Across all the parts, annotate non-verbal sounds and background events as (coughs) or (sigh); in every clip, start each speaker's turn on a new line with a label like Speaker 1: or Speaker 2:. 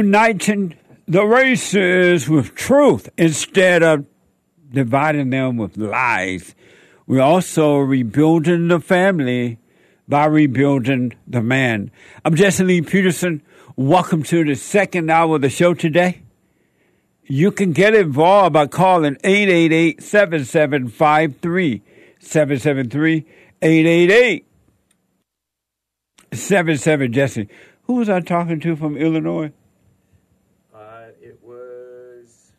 Speaker 1: uniting the races with truth instead of dividing them with lies. We're also rebuilding the family by rebuilding the man. I'm Jesse Lee Peterson. Welcome to the second hour of the show today. You can get involved by calling 888 7753 773 888 77 Jesse. Who was I talking to from Illinois?
Speaker 2: Uh, it was.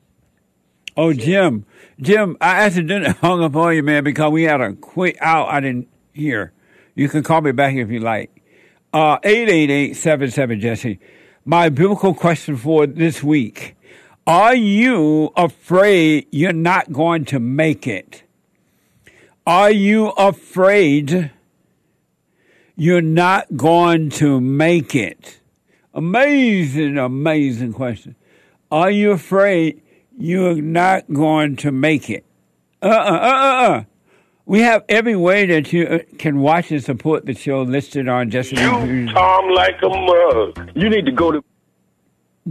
Speaker 1: Oh, Jim. Jim, I accidentally (laughs) hung up on you, man, because we had a quick out I didn't hear. You can call me back if you like. Uh, 888-77 Jesse. My biblical question for this week. Are you afraid you're not going to make it? Are you afraid you're not going to make it? Amazing, amazing question. Are you afraid you're not going to make it? Uh uh uh uh uh. We have every way that you uh, can watch and support the show listed on Jesse
Speaker 3: You Tom like a mug. You need to go to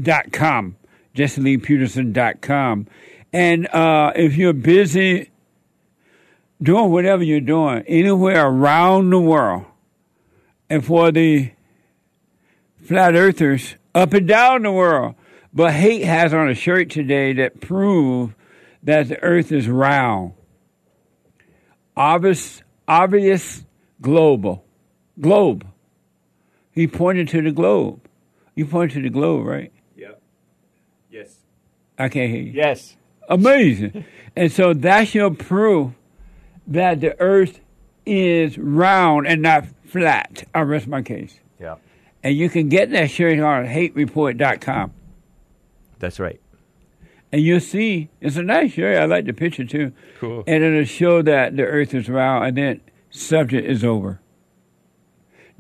Speaker 1: dot com, JesseLeePeterson.com. And uh, if you're busy doing whatever you're doing, anywhere around the world, and for the flat earthers up and down the world, but Hake has on a shirt today that prove that the earth is round. Obvious, obvious global, globe. He pointed to the globe. You pointed to the globe, right?
Speaker 2: Yep. Yes.
Speaker 1: I can't hear you.
Speaker 2: Yes.
Speaker 1: Amazing. (laughs) and so that's your proof that the earth is round and not flat. I rest my case.
Speaker 2: Yeah.
Speaker 1: And you can get that shirt on hakereport.com.
Speaker 2: That's right.
Speaker 1: And you'll see, it's a nice shirt. I like the picture too.
Speaker 2: Cool.
Speaker 1: And it'll show that the earth is round and then subject is over.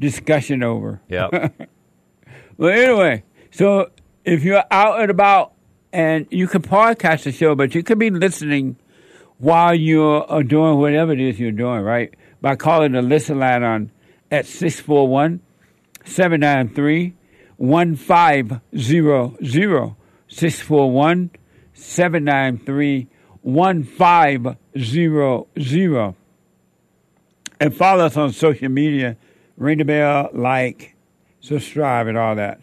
Speaker 1: Discussion over.
Speaker 2: Yep. (laughs)
Speaker 1: Well, anyway, so if you're out and about and you can podcast the show, but you could be listening while you're uh, doing whatever it is you're doing, right? By calling the listen line on at 641 793 1500. 641 793 1500. And follow us on social media. Ring the bell, like, subscribe, and all that.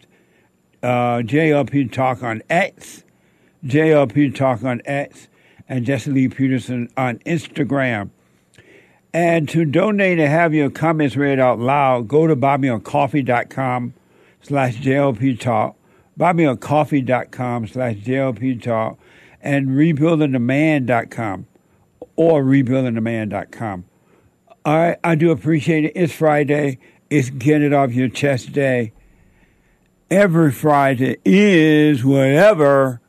Speaker 1: Uh, JLP Talk on X, JLP Talk on X, and Jesse Lee Peterson on Instagram. And to donate and have your comments read out loud, go to buymeacoffee.com slash JLP Talk, buymeacoffee.com slash JLP Talk, and rebuildingtheman.com or rebuildingtheman.com. All right, I do appreciate it. It's Friday. It's get it off your chest day. Every Friday is whatever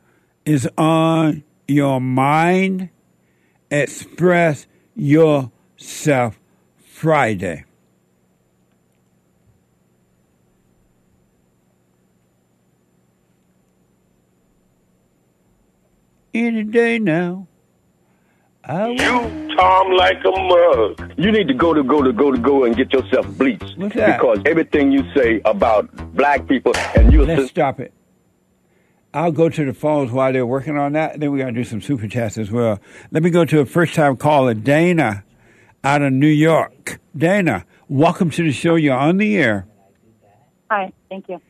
Speaker 1: is on your mind. Express yourself Friday. Any day now. I will-
Speaker 3: you Tom like a mug. You need to go to go to go to go and get yourself bleached.
Speaker 1: What's that?
Speaker 3: Because everything you say about black people and you
Speaker 1: Let's stop it. I'll go to the phones while they're working on that. Then we got to do some super chats as well. Let me go to a first time caller, Dana, out of New York. Dana, welcome to the show. You're on the air.
Speaker 4: Hi, thank you.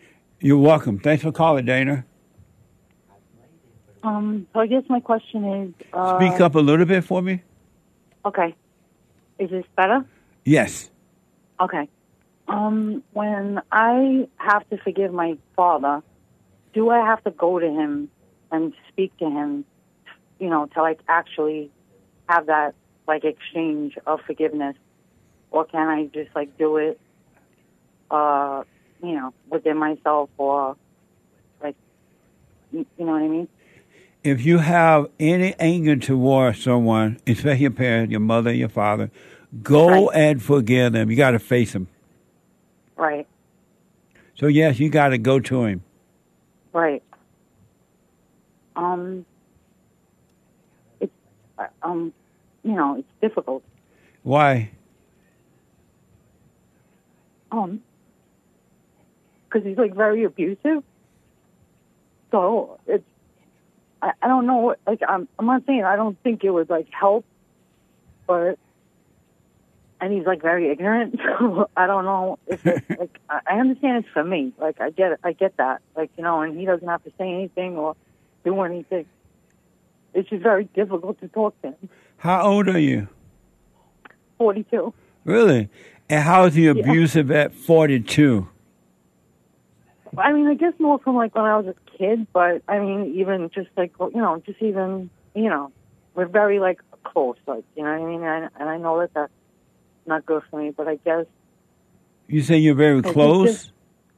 Speaker 1: You're welcome. Thanks for calling, Dana.
Speaker 4: Um, so I guess my question is, uh,
Speaker 1: Speak up a little bit for me.
Speaker 4: Okay, is this better?
Speaker 1: Yes.
Speaker 4: Okay. Um, when I have to forgive my father, do I have to go to him and speak to him, you know, to like actually have that like exchange of forgiveness, or can I just like do it, uh, you know, within myself, or like, you you know what I mean?
Speaker 1: If you have any anger toward someone, especially your parents, your mother, your father, go
Speaker 4: Right.
Speaker 1: and forgive them. You got to face them.
Speaker 4: Right,
Speaker 1: So yes, you got to go to him.
Speaker 4: right. Um, it's uh, um, you know, it's difficult.
Speaker 1: Why?
Speaker 4: Um, because he's like very abusive. So it's, I, I don't know. What, like I'm, I'm not saying I don't think it would like help, but, and he's like very ignorant. (laughs) So I don't know if it, (laughs) like I understand it's for me. Like I get it. I get that. Like you know, and he doesn't have to say anything or do anything. It's just very difficult to talk to him.
Speaker 1: How old are you?
Speaker 4: Forty-two.
Speaker 1: Really? And how is he abusive at 42?
Speaker 4: I mean, I guess more from like when I was a kid, but I mean, even just like you know, just even you know, we're very like close, like you know what I mean. And, and I know that that's not good for me, but I guess
Speaker 1: You say you're very close?
Speaker 4: this-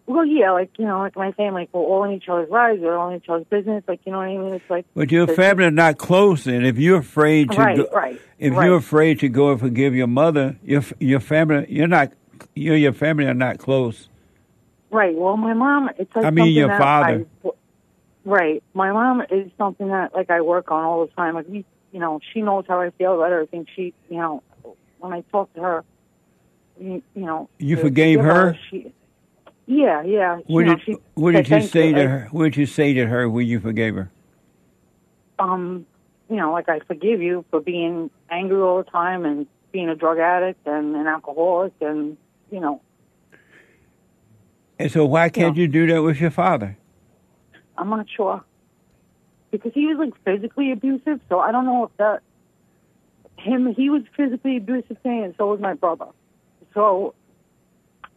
Speaker 4: well, yeah, like you know, like my family, like we're all in each other's lives, we're all in each other's business, like you know what I mean. It's like
Speaker 1: But your family are not close, and if you're afraid to
Speaker 4: right,
Speaker 1: go,
Speaker 4: right,
Speaker 1: if
Speaker 4: right.
Speaker 1: you're afraid to go and forgive your mother, your your family, you're not, you and your family are not close.
Speaker 4: Right. Well, my mom, it's like
Speaker 1: I mean,
Speaker 4: something
Speaker 1: your father.
Speaker 4: I, right. My mom is something that like I work on all the time. Like we, you know, she knows how I feel about everything. She, you know, when I talk to her, you, you know,
Speaker 1: You forgave her?
Speaker 4: She, yeah, yeah.
Speaker 1: What
Speaker 4: know,
Speaker 1: did
Speaker 4: she
Speaker 1: what did you say to her? What did you say to her when you forgave her?
Speaker 4: Um, you know, like I forgive you for being angry all the time and being a drug addict and an alcoholic and you know,
Speaker 1: And so why can't
Speaker 4: Yeah.
Speaker 1: you do that with your father?
Speaker 4: I'm not sure because he was like physically abusive. So I don't know if that him he was physically abusive to me, and so was my brother. So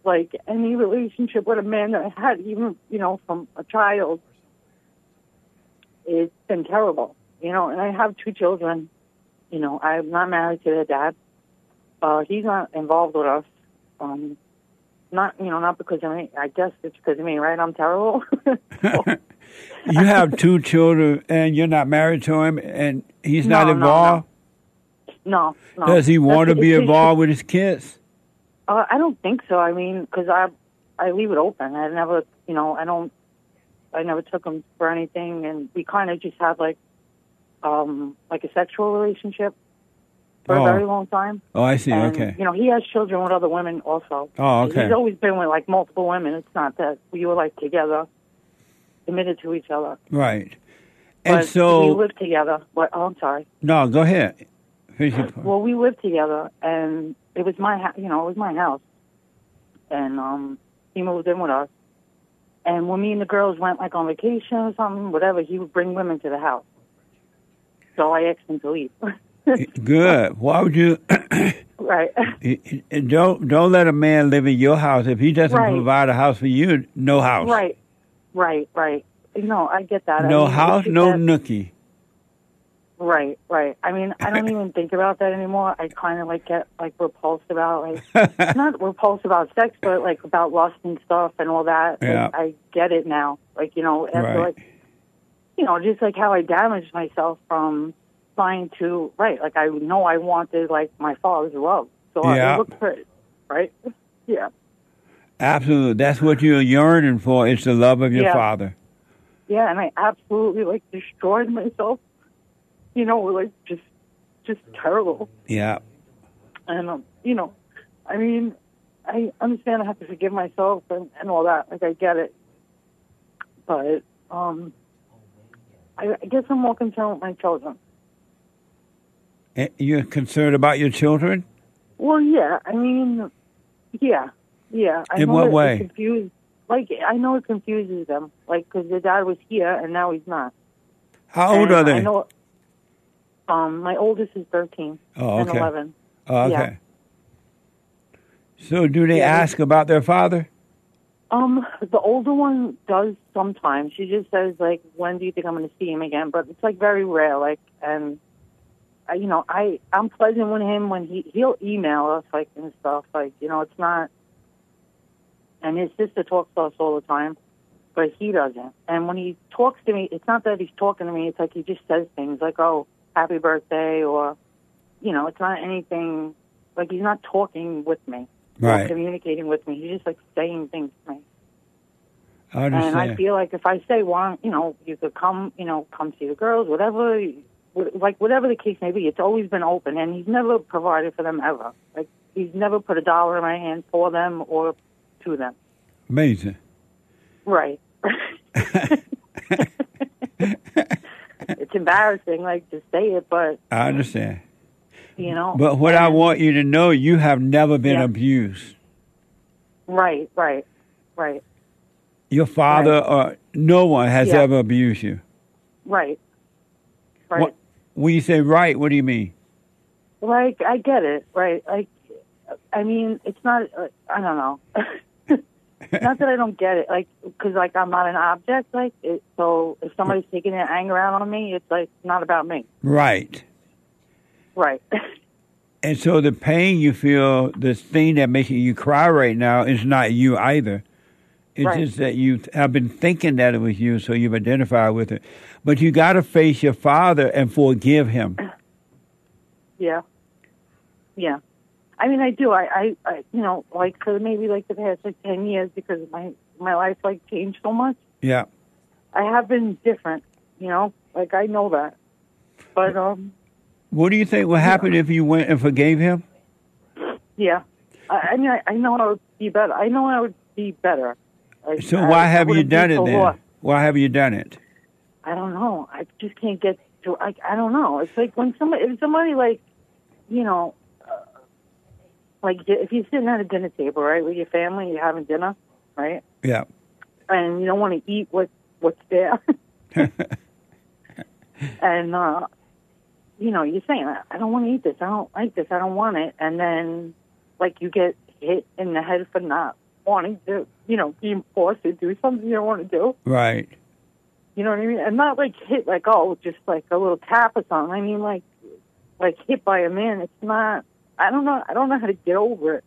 Speaker 4: like any relationship with a man that I had, even you know from a child, it's been terrible. You know, and I have two children. You know, I'm not married to their dad. Uh, he's not involved with us. Um, not you know not because of me. I guess it's because of me, right? I'm terrible. (laughs)
Speaker 1: You have two children, and you're not married to him, and he's not
Speaker 4: No, no,
Speaker 1: involved.
Speaker 4: No, no.
Speaker 1: Does he want to be involved with his kids?
Speaker 4: Uh, I don't think so. I mean, because I I leave it open. I never, you know, I don't. I never took him for anything, and we kind of just had like, um, like a sexual relationship for
Speaker 1: Oh.
Speaker 4: a very long time.
Speaker 1: Oh, I see.
Speaker 4: And,
Speaker 1: okay.
Speaker 4: You know, he has children with other women also.
Speaker 1: Oh, okay.
Speaker 4: He's always been with like multiple women. It's not that we were like together, committed to each other.
Speaker 1: Right. And
Speaker 4: but we lived together. But oh, I'm sorry.
Speaker 1: no, go ahead. Finish your point. (laughs)
Speaker 4: Well, we lived together, and it was my, ha- you know, it was my house, and um, he moved in with us. And when me and the girls went like on vacation or something, whatever, he would bring women to the house. So I asked him to leave. (laughs)
Speaker 1: Good. Why would you? (coughs)
Speaker 4: right. (coughs)
Speaker 1: don't don't let a man live in your house if he doesn't
Speaker 4: Right.
Speaker 1: provide a house for you. No house.
Speaker 4: right. Right. Right. No, I get that. I
Speaker 1: No
Speaker 4: mean,
Speaker 1: house. No
Speaker 4: that-
Speaker 1: nookie.
Speaker 4: Right, right. I mean, I don't (coughs) even think about that anymore. I kind of like get like repulsed about like (laughs) not repulsed about sex, but like about lust and stuff and all that. Like,
Speaker 1: Yeah.
Speaker 4: I get it now. Like you know, after
Speaker 1: Right.
Speaker 4: like you know, just like how I damaged myself from trying to right. Like I know I wanted like my father's love, so
Speaker 1: Yeah.
Speaker 4: I looked for it. Right. (laughs) Yeah.
Speaker 1: Absolutely. That's what you're yearning for. It's the love of your
Speaker 4: Yeah.
Speaker 1: father.
Speaker 4: Yeah, and I absolutely like destroyed myself. You know, like just just terrible.
Speaker 1: Yeah.
Speaker 4: And, um, you know, I mean, I understand I have to forgive myself and, and all that. Like, I get it. But, um, I, I guess I'm more concerned with my children.
Speaker 1: And You're concerned about your children.
Speaker 4: Well, yeah, I mean, yeah, yeah. I
Speaker 1: In
Speaker 4: know
Speaker 1: what
Speaker 4: it
Speaker 1: way?
Speaker 4: Confused, like, I know it confuses them. Like, because their dad was here and now he's not.
Speaker 1: How old
Speaker 4: And
Speaker 1: are
Speaker 4: I
Speaker 1: they?
Speaker 4: know, um, my oldest is 13
Speaker 1: Oh,
Speaker 4: and
Speaker 1: okay.
Speaker 4: 11.
Speaker 1: Oh, okay.
Speaker 4: yeah.
Speaker 1: So, do they
Speaker 4: Yeah,
Speaker 1: ask about their father?
Speaker 4: Um, the older one does sometimes. She just says like, "When do you think I'm going to see him again?" But it's like very rare. Like, and I, you know, I I'm pleasant with him when he he'll email us like and stuff. Like you know, it's not. And his sister talks to us all the time, but he doesn't. And when he talks to me, it's not that he's talking to me. It's like he just says things like, "Oh, happy birthday," or, you know, it's not anything. Like he's not talking with me,
Speaker 1: Right.
Speaker 4: communicating with me. He's just like saying things to me.
Speaker 1: I understand.
Speaker 4: And I feel like if I say, well, you know, you could come, you know, come see the girls, whatever, wh- like whatever the case may be, it's always been open, and he's never provided for them ever. Like he's never put a dollar in my hand for them or to them.
Speaker 1: Amazing.
Speaker 4: Right. (laughs) (laughs) it's embarrassing, like to say it, but
Speaker 1: I understand.
Speaker 4: you know.
Speaker 1: But what I want you to know, you have never been
Speaker 4: Yeah.
Speaker 1: abused.
Speaker 4: Right, right, right,
Speaker 1: Your father or no one has
Speaker 4: Yeah.
Speaker 1: ever abused you.
Speaker 4: right, right.
Speaker 1: What, when you say right, what do you mean?
Speaker 4: Like I get it, right? Like, I mean, it's not. Uh, I don't know. (laughs) not that I don't get it, like, because like I'm not an object, like, it, so if somebody's taking their anger out on me, it's like not about me,
Speaker 1: Right.
Speaker 4: right? (laughs)
Speaker 1: And so the pain you feel, this thing that making you cry right now, is not you either. It's
Speaker 4: Right.
Speaker 1: just that you have been thinking that it was you, so you've identified with it. But you got to face your father and forgive him. (clears throat)
Speaker 4: yeah, yeah. I mean, I do. I, I, I, you know, like for maybe like the past like ten years, because my my life like changed so much.
Speaker 1: Yeah.
Speaker 4: I have been different, you know. Like I know that, but um,
Speaker 1: What do you think would happen if you went and forgave him?
Speaker 4: Yeah, I, I mean, I, I know I would be better. I know I would be better.
Speaker 1: So
Speaker 4: I-
Speaker 1: why have you done it
Speaker 4: so
Speaker 1: then?
Speaker 4: lost.
Speaker 1: Why have you done it?
Speaker 4: I don't know. I just can't get to. I I don't know. It's like when somebody, if somebody like, you know, uh, like if you're sitting at a dinner table, right, with your family, you're having dinner, right,
Speaker 1: Yeah.
Speaker 4: and you don't want to eat what what's there, (laughs) (laughs) and uh, you know, you're saying, I don't want to eat this. I don't like this. I don't want it. And then, like, you get hit in the head for not wanting to, you know, being forced to do something you don't want to do.
Speaker 1: Right.
Speaker 4: You know what I mean? And not like hit like oh, just like a little tap or something. I mean like like hit by a man. It's not. I don't know. I don't know how to get over it.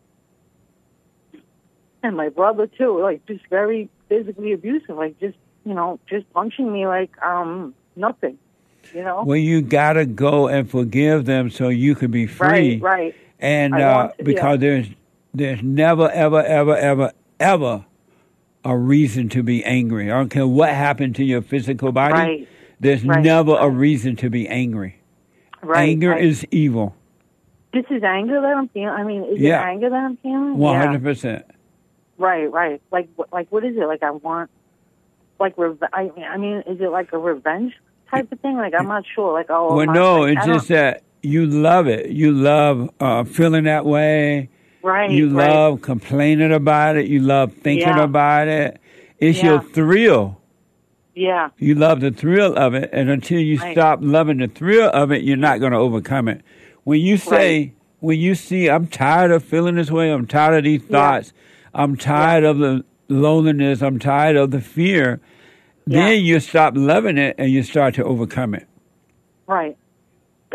Speaker 4: And my brother too, like just very physically abusive, like just you know, just punching me like um nothing. You know?
Speaker 1: Well, you got to go and forgive them so you can be free.
Speaker 4: Right, right.
Speaker 1: And uh,
Speaker 4: to,
Speaker 1: because
Speaker 4: yeah.
Speaker 1: there's there's never ever ever ever ever a reason to be angry. I don't care what happened to your physical body.
Speaker 4: Right.
Speaker 1: There's
Speaker 4: Right,
Speaker 1: never a reason to be angry.
Speaker 4: Right.
Speaker 1: Anger is evil.
Speaker 4: This is anger that I'm feeling. I mean, is
Speaker 1: Yeah.
Speaker 4: it anger that I'm feeling?
Speaker 1: Hundred percent.
Speaker 4: Right, right. Like, like, what is it? Like, I want, like, rev- I, I mean, is it like a revenge type of thing? Like, I'm not sure. Like, oh,
Speaker 1: Well, no,
Speaker 4: like,
Speaker 1: it's just that you love it. You love uh, feeling that way.
Speaker 4: Right.
Speaker 1: You
Speaker 4: right.
Speaker 1: love complaining about it. You love thinking
Speaker 4: Yeah.
Speaker 1: about it. It's
Speaker 4: Yeah.
Speaker 1: your thrill.
Speaker 4: Yeah,
Speaker 1: You love the thrill of it, and until you
Speaker 4: Right.
Speaker 1: stop loving the thrill of it, you're not going to overcome it. When you say, when you see, I'm tired of feeling this way, I'm tired of these
Speaker 4: Yeah.
Speaker 1: thoughts, I'm tired of the loneliness, I'm tired of the fear,
Speaker 4: Yeah.
Speaker 1: then you stop loving it and you start to overcome it.
Speaker 4: right.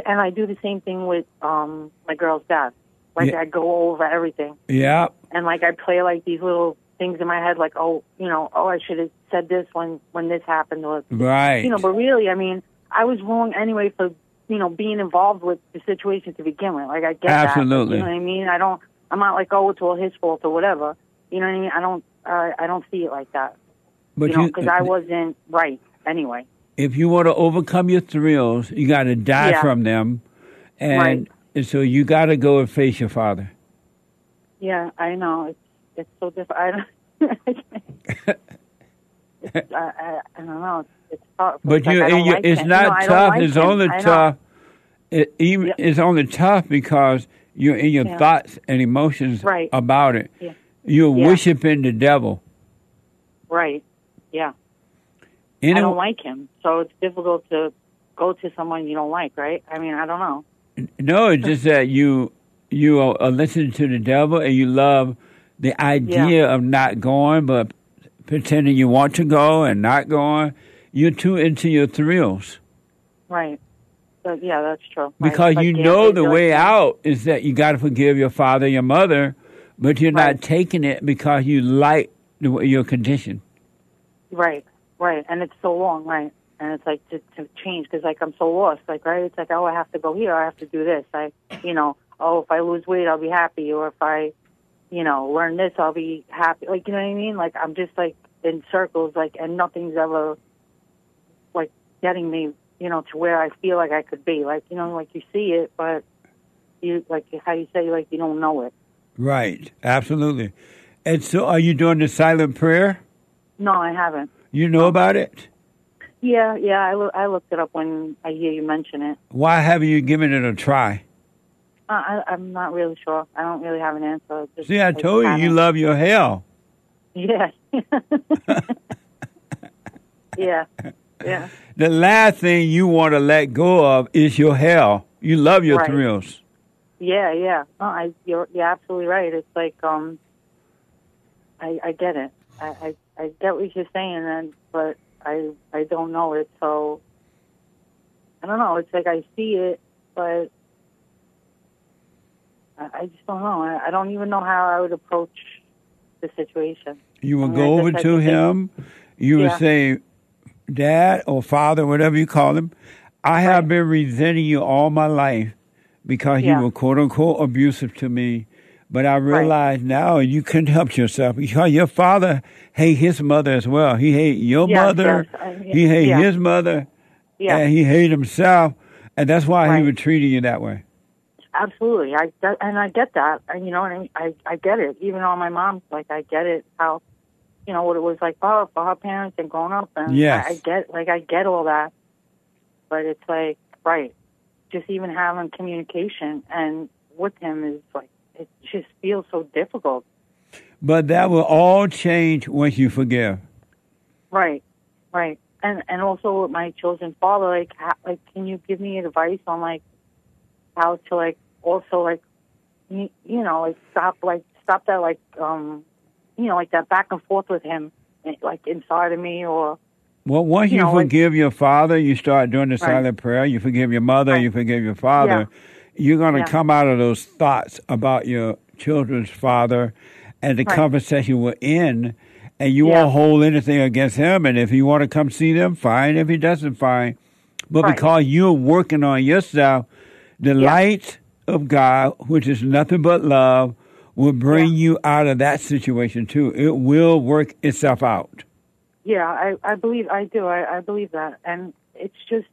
Speaker 4: And I do the same thing with um my girl's dad. Like,
Speaker 1: Yeah.
Speaker 4: I go over everything,
Speaker 1: Yeah,
Speaker 4: and like I play like these little things in my head, like, oh, you know, oh, I should have said this when when this happened, or
Speaker 1: right.
Speaker 4: you know. But really, I mean, I was wrong anyway for you know being involved with the situation to begin with. Like I get
Speaker 1: Absolutely.
Speaker 4: that. You know what I mean? I don't. I'm not like oh it's all his fault or whatever. You know what I mean? I don't. Uh, I don't see it like that.
Speaker 1: but
Speaker 4: you know, because I wasn't right anyway.
Speaker 1: if you want to overcome your thrills, you got to die
Speaker 4: Yeah.
Speaker 1: from them, and,
Speaker 4: Right.
Speaker 1: And so you got to go and face your father.
Speaker 4: Yeah, I know. It's it's so difficult. I don't. (laughs) it's, I, I, I don't know. It's, it's tough.
Speaker 1: But
Speaker 4: It's like,
Speaker 1: you, you
Speaker 4: like
Speaker 1: it's
Speaker 4: him.
Speaker 1: not
Speaker 4: You don't
Speaker 1: tough.
Speaker 4: like
Speaker 1: it's
Speaker 4: him.
Speaker 1: only tough. It even
Speaker 4: Yep.
Speaker 1: it's only tough because you're in your
Speaker 4: Yeah.
Speaker 1: thoughts and emotions
Speaker 4: Right.
Speaker 1: about it.
Speaker 4: Yeah.
Speaker 1: You're
Speaker 4: Yeah.
Speaker 1: worshiping the devil.
Speaker 4: Right. Yeah.
Speaker 1: Any-
Speaker 4: I don't like him, so it's difficult to go to someone you don't like, right? I mean, I don't know.
Speaker 1: No, it's just that you you are, are listening to the devil and you love the idea of not going, but pretending you want to go and not going. You're too into your thrills.
Speaker 4: Right. But yeah, that's true.
Speaker 1: Because
Speaker 4: Like-
Speaker 1: you
Speaker 4: like
Speaker 1: know the way out is that you got to forgive your father, your mother, but you're
Speaker 4: Right.
Speaker 1: not taking it because you like the your condition.
Speaker 4: Right, right, and it's so long, right? And it's like to, to change because like I'm so lost, like right? It's like oh, I have to go here, I have to do this. I, you know, oh, if I lose weight, I'll be happy, or if I, you know, learn this, I'll be happy. Like you know what I mean? Like I'm just like in circles, like, and nothing's ever like getting me, you know, to where I feel like I could be. Like you know, like you see it, but you like how you say like you don't know it.
Speaker 1: Right, absolutely. And so, are you doing the silent prayer?
Speaker 4: No, I haven't.
Speaker 1: You know about it?
Speaker 4: Yeah, yeah, I, loo- I looked it up when I hear you mention it.
Speaker 1: Why haven't you given it a try?
Speaker 4: Uh, I, I'm not really sure. I don't really have an answer. Just,
Speaker 1: See, I told you, you love your hell.
Speaker 4: Yeah. (laughs) yeah. Yeah.
Speaker 1: The last thing you want to let go of is your hell. You love your
Speaker 4: Right.
Speaker 1: thrills.
Speaker 4: Yeah. Yeah. No, I. You're. You're absolutely right. It's like um. I I get it. I I, I get what you're saying, and but I I don't know it. So. I don't know. It's like I see it, but. I, I just don't know. I, I don't even know how I would approach the situation.
Speaker 1: You would
Speaker 4: I mean,
Speaker 1: go over to him. You
Speaker 4: Yeah.
Speaker 1: say, Dad or Father, whatever you call him, I have
Speaker 4: Right.
Speaker 1: been resenting you all my life because
Speaker 4: Yeah.
Speaker 1: you were quote unquote abusive to me. But I realize now you couldn't help yourself your father hate his mother as well. He hate your
Speaker 4: Yes,
Speaker 1: mother.
Speaker 4: yes, I-
Speaker 1: he hate
Speaker 4: yeah.
Speaker 1: his mother.
Speaker 4: Yeah.
Speaker 1: And he hate himself. And that's why he was treating you that way.
Speaker 4: Absolutely, I that, and I get that, and you know, and I I get it. Even on my mom's, like I get it how, you know, what it was like for, for her parents and growing up, and
Speaker 1: Yes.
Speaker 4: I, I get like I get all that, but it's like right, just even having communication and with him is like it just feels so difficult.
Speaker 1: But that will all change once you forgive.
Speaker 4: Right, right, and and also with my chosen father, like how, like can you give me advice on like how to like also like you, you know like stop like stop that like um you know like that back and forth with him like inside of me or
Speaker 1: Well, once
Speaker 4: You
Speaker 1: you,
Speaker 4: know, like-
Speaker 1: forgive your father, you start doing the
Speaker 4: Right.
Speaker 1: silent prayer. You forgive your mother,
Speaker 4: Right.
Speaker 1: you forgive your father. You're going to
Speaker 4: Yeah.
Speaker 1: come out of those thoughts about your children's father and the
Speaker 4: Right.
Speaker 1: conversation we're in, and you
Speaker 4: Yeah.
Speaker 1: won't hold anything against him. And if you want to come see them, fine. If he doesn't, fine. But
Speaker 4: Right.
Speaker 1: because you're working on yourself, the
Speaker 4: Yeah.
Speaker 1: light of God, which is nothing but love, will bring
Speaker 4: Yeah.
Speaker 1: you out of that situation too. It will work itself out.
Speaker 4: yeah I I believe I do I I believe that and it's just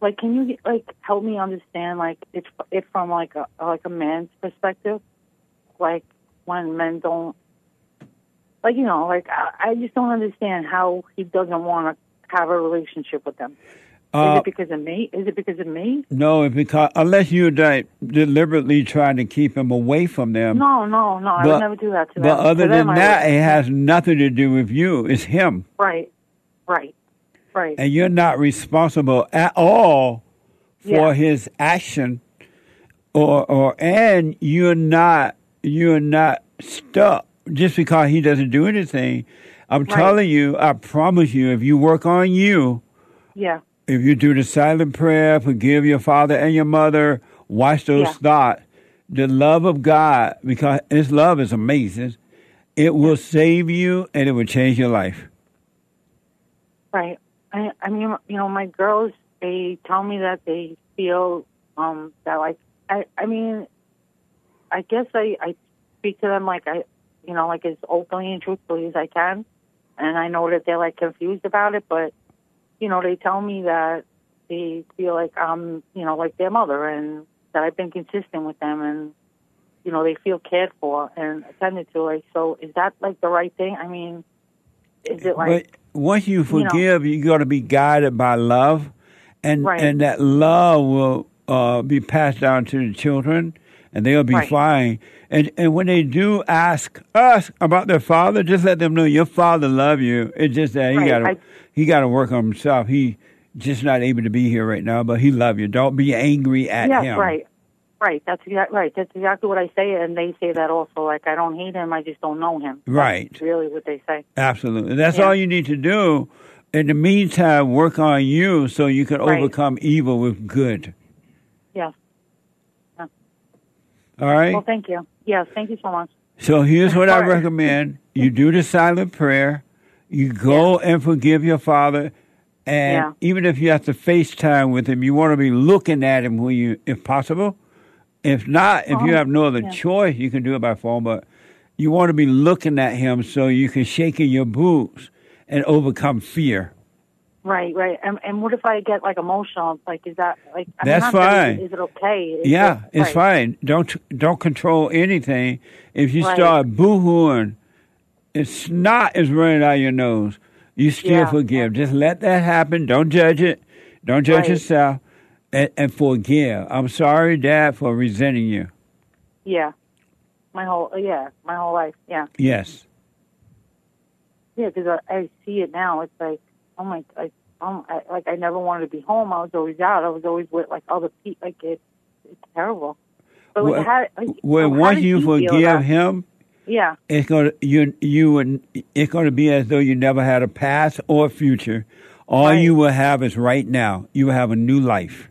Speaker 4: like can you like help me understand like it's it from like a like a man's perspective like when men don't like you know like I, I just don't understand how he doesn't want to have a relationship with them. Is
Speaker 1: Uh,
Speaker 4: it because of me? Is it because of me?
Speaker 1: No, it's because unless you're de- deliberately trying to keep him away from them.
Speaker 4: No, no, no. I would never do that to them.
Speaker 1: But other than that, it has nothing to do with you. It's him,
Speaker 4: right, right, right.
Speaker 1: and you're not responsible at all for
Speaker 4: Yeah.
Speaker 1: his action, or or and you're not you're not stuck just because he doesn't do anything. I'm
Speaker 4: Right.
Speaker 1: telling you, I promise you, if you work on you,
Speaker 4: yeah,
Speaker 1: if you do the silent prayer, forgive your father and your mother, watch those
Speaker 4: Yeah.
Speaker 1: thoughts, the love of God, because His love is amazing, it will save you and it will change your life.
Speaker 4: right. I, I mean, you know, my girls, they tell me that they feel um that like I, I mean, I guess I, I speak to them like I, you know, like as openly and truthfully as I can, and I know that they're like confused about it, but you know, they tell me that they feel like I'm, you know, like their mother, and that I've been consistent with them, and you know, they feel cared for and attended to. Like, so is that like the right thing? I mean, is it like?
Speaker 1: Once you forgive, you got to be guided by love, and
Speaker 4: Right.
Speaker 1: and that love will uh, be passed down to the children, and they'll be
Speaker 4: Right.
Speaker 1: fine. And and when they do ask us about their father, just let them know your father love you. It's just that he
Speaker 4: Right.
Speaker 1: got to he got to work on himself. He just not able to be here right now, but he love you. Don't be angry at
Speaker 4: Yes,
Speaker 1: him.
Speaker 4: right. Right. That's exactly right. That's exactly what I say, and they say that also. Like I don't hate him, I just don't know him.
Speaker 1: Right.
Speaker 4: That's really what they say.
Speaker 1: Absolutely. That's
Speaker 4: Yeah.
Speaker 1: all you need to do. In the meantime, work on you so you can
Speaker 4: Right.
Speaker 1: overcome evil with good.
Speaker 4: Yes.
Speaker 1: All right.
Speaker 4: Well, thank you. Yes, thank you so much.
Speaker 1: So here's what I recommend: you do the silent prayer. You go and forgive your father, and
Speaker 4: Yeah.
Speaker 1: even if you have to FaceTime with him, you want to be looking at him when you, if possible. If not, if you have no other
Speaker 4: yeah.
Speaker 1: choice, you can do it by phone. But you want to be looking at him so you can shake in your boots and overcome fear.
Speaker 4: Right, right. And and what if I get like emotional? Like, is that like? I
Speaker 1: That's
Speaker 4: mean, not
Speaker 1: fine.
Speaker 4: Is it okay? Is
Speaker 1: Yeah,
Speaker 4: it-
Speaker 1: it's
Speaker 4: right.
Speaker 1: fine. Don't don't control anything. If you
Speaker 4: Right.
Speaker 1: start boohooing, it's snot is running out your nose. You still
Speaker 4: Yeah.
Speaker 1: forgive. Just let that happen. Don't judge it. Don't judge
Speaker 4: Right.
Speaker 1: yourself, and, and forgive. I'm sorry, Dad, for resenting you.
Speaker 4: Yeah. My whole yeah, my whole life. Yeah,
Speaker 1: Yes,
Speaker 4: yeah. Because I, I see it now. It's like, oh my, I, um, I, like I never wanted to be home. I was always out. I was always with like other people. Like it, it's terrible. But like,
Speaker 1: Well,
Speaker 4: how, like,
Speaker 1: well,
Speaker 4: how
Speaker 1: once you forgive him,
Speaker 4: Yeah,
Speaker 1: it's gonna you you would it's gonna be as though you never had a past or future. All
Speaker 4: Right.
Speaker 1: you will have is right now. You will have a new life.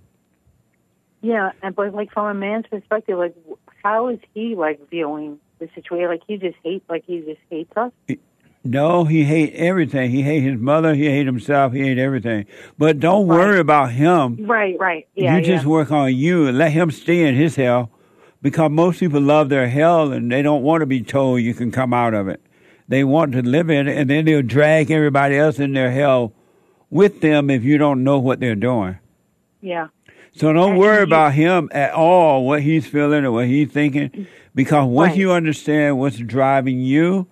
Speaker 4: Yeah. And but like from a man's perspective, like how is he like viewing the situation? Like he just hates, like he just hates us.
Speaker 1: No, he hate everything. He hate his mother. He hate himself. He hate everything. But don't
Speaker 4: Right.
Speaker 1: worry about him.
Speaker 4: Right, right. Yeah,
Speaker 1: you just
Speaker 4: yeah.
Speaker 1: work on you and let him stay in his hell, because most people love their hell and they don't want to be told you can come out of it. They want to live in it, and then they'll drag everybody else in their hell with them if you don't know what they're doing.
Speaker 4: yeah.
Speaker 1: So don't
Speaker 4: And
Speaker 1: worry
Speaker 4: you-
Speaker 1: about him at all, what he's feeling or what he's thinking, because once
Speaker 4: Right.
Speaker 1: you understand what's driving you,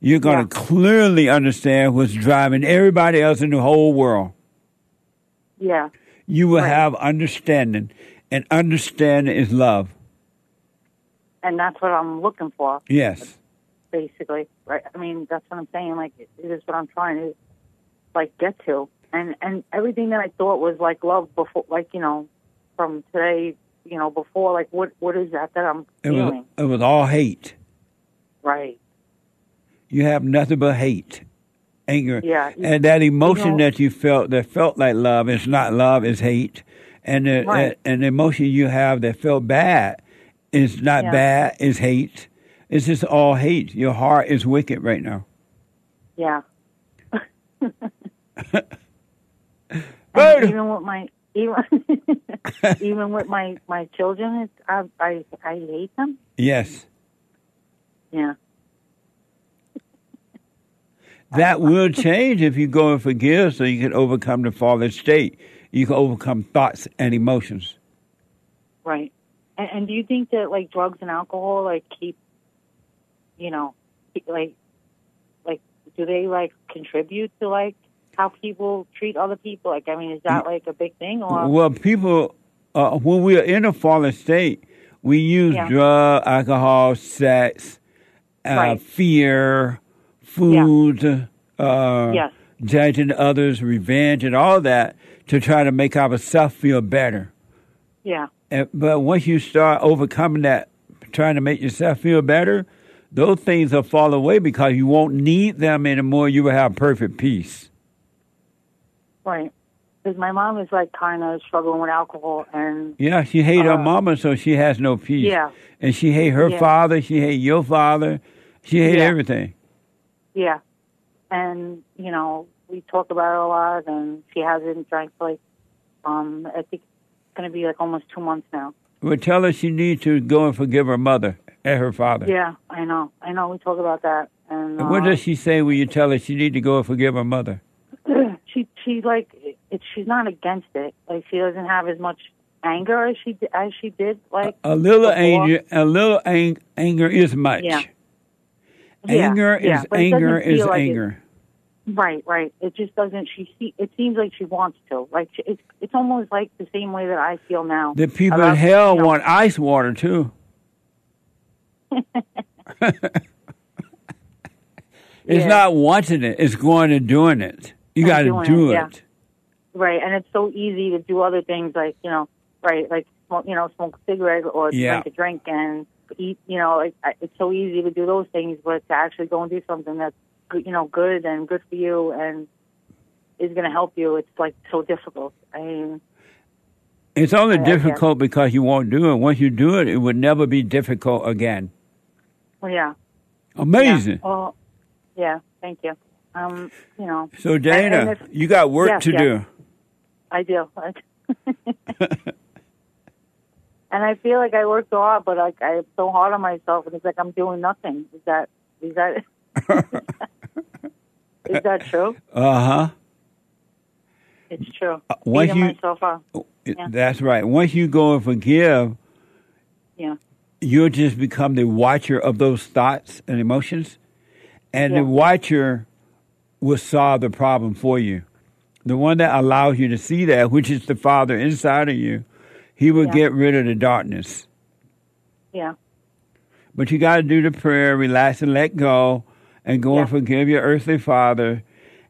Speaker 1: you're going
Speaker 4: Yeah.
Speaker 1: to clearly understand what's driving everybody else in the whole world.
Speaker 4: Yeah.
Speaker 1: You will
Speaker 4: Right.
Speaker 1: have understanding, and understanding is love.
Speaker 4: And that's what I'm looking for,
Speaker 1: Yes.
Speaker 4: basically. Right. I mean, that's what I'm saying. Like, it it is what I'm trying to, like, get to. And and everything that I thought was like love before, like you know, from today, you know, before, like, what what is that that I'm
Speaker 1: It was,
Speaker 4: feeling?
Speaker 1: it was all hate.
Speaker 4: Right.
Speaker 1: You have nothing but hate, anger.
Speaker 4: Yeah.
Speaker 1: And that emotion
Speaker 4: know-
Speaker 1: that you felt that felt like love is not love, it's hate. And the,
Speaker 4: Right.
Speaker 1: and the emotion you have that felt bad is not
Speaker 4: Yeah.
Speaker 1: bad, is hate. It's just all hate. Your heart is wicked right now.
Speaker 4: Yeah. (laughs) (laughs) Even with my even (laughs) even with my my children, it's, I I I hate them.
Speaker 1: Yes.
Speaker 4: Yeah.
Speaker 1: That will change if you go and forgive so you can overcome the fallen state. You can overcome thoughts and emotions.
Speaker 4: Right. And, and do you think that like drugs and alcohol like keep, you know, like, like do they like contribute to like how people treat other people? Like, I mean, is that like a big thing or?
Speaker 1: Well, people, uh, when we are in a fallen state, we use
Speaker 4: Yeah.
Speaker 1: drug, alcohol, sex, uh,
Speaker 4: Right.
Speaker 1: fear, food, uh,
Speaker 4: Yes.
Speaker 1: judging others, revenge, and all that to try to make ourselves feel better.
Speaker 4: Yeah.
Speaker 1: And, but once you start overcoming that, trying to make yourself feel better, those things will fall away because you won't need them anymore. You will have perfect peace.
Speaker 4: Right. Because my mom is like kind of struggling with alcohol and
Speaker 1: Yeah, she hate her
Speaker 4: Uh,
Speaker 1: mama, so she has no peace.
Speaker 4: Yeah.
Speaker 1: and she hate her
Speaker 4: Yeah.
Speaker 1: father. She hate your father. She hate
Speaker 4: Yeah.
Speaker 1: everything.
Speaker 4: yeah, and you know we talk about it a lot, and she hasn't drank for like um I think it's gonna be like almost two months now.
Speaker 1: Well, tell her she needs to go and forgive her mother and her father.
Speaker 4: Yeah, I know, I know. We talk about that, and
Speaker 1: And what
Speaker 4: uh,
Speaker 1: does she say when you tell her she need to go and forgive her mother?
Speaker 4: She like it, she's not against it. Like she doesn't have as much anger as she as she did. Like
Speaker 1: A little
Speaker 4: before.
Speaker 1: anger, a little ang- anger is much.
Speaker 4: Yeah. Yeah,
Speaker 1: Anger
Speaker 4: yeah,
Speaker 1: is
Speaker 4: it
Speaker 1: anger is
Speaker 4: like it-
Speaker 1: anger.
Speaker 4: Right, right. It just doesn't. She see. It seems like she wants to. Like she, it's it's almost like the same way that I feel now.
Speaker 1: The people
Speaker 4: about,
Speaker 1: in hell
Speaker 4: you know,
Speaker 1: want ice water too. (laughs) (laughs) It's
Speaker 4: Yeah.
Speaker 1: not wanting it; it's going and doing it. You got to do
Speaker 4: it,
Speaker 1: it.
Speaker 4: yeah. Right, and it's so easy to do other things like you know, right, like smoke, you know, smoke a cigarette or
Speaker 1: Yeah.
Speaker 4: drink a drink and eat. You know, like, I- it's so easy to do those things, but to actually go and do something that's you know, good and good for you and is going to help you, it's like so difficult. I mean,
Speaker 1: It's only
Speaker 4: I- I guess.
Speaker 1: difficult because you won't do it. Once you do it, it would never be difficult again.
Speaker 4: Well, yeah.
Speaker 1: Amazing.
Speaker 4: Yeah. Well, yeah. Thank you. Um, you know,
Speaker 1: So Dana,
Speaker 4: if-
Speaker 1: you got work
Speaker 4: Yes,
Speaker 1: to
Speaker 4: yes.
Speaker 1: do.
Speaker 4: I do. (laughs) and I feel like I work so hard, but like I'm so hard on myself, and it's like I'm doing nothing. Is that is that (laughs) is that true?
Speaker 1: Uh huh.
Speaker 4: It's true.
Speaker 1: once
Speaker 4: Beating
Speaker 1: you-
Speaker 4: myself up. Yeah.
Speaker 1: That's right. Once you go and forgive,
Speaker 4: Yeah.
Speaker 1: you'll just become the watcher of those thoughts and emotions, and
Speaker 4: Yeah.
Speaker 1: the watcher will solve the problem for you. The one that allows you to see that, which is the Father inside of you, He will
Speaker 4: Yeah.
Speaker 1: get rid of the darkness.
Speaker 4: Yeah.
Speaker 1: But you got to do the prayer, relax and let go, and go and forgive your earthly father.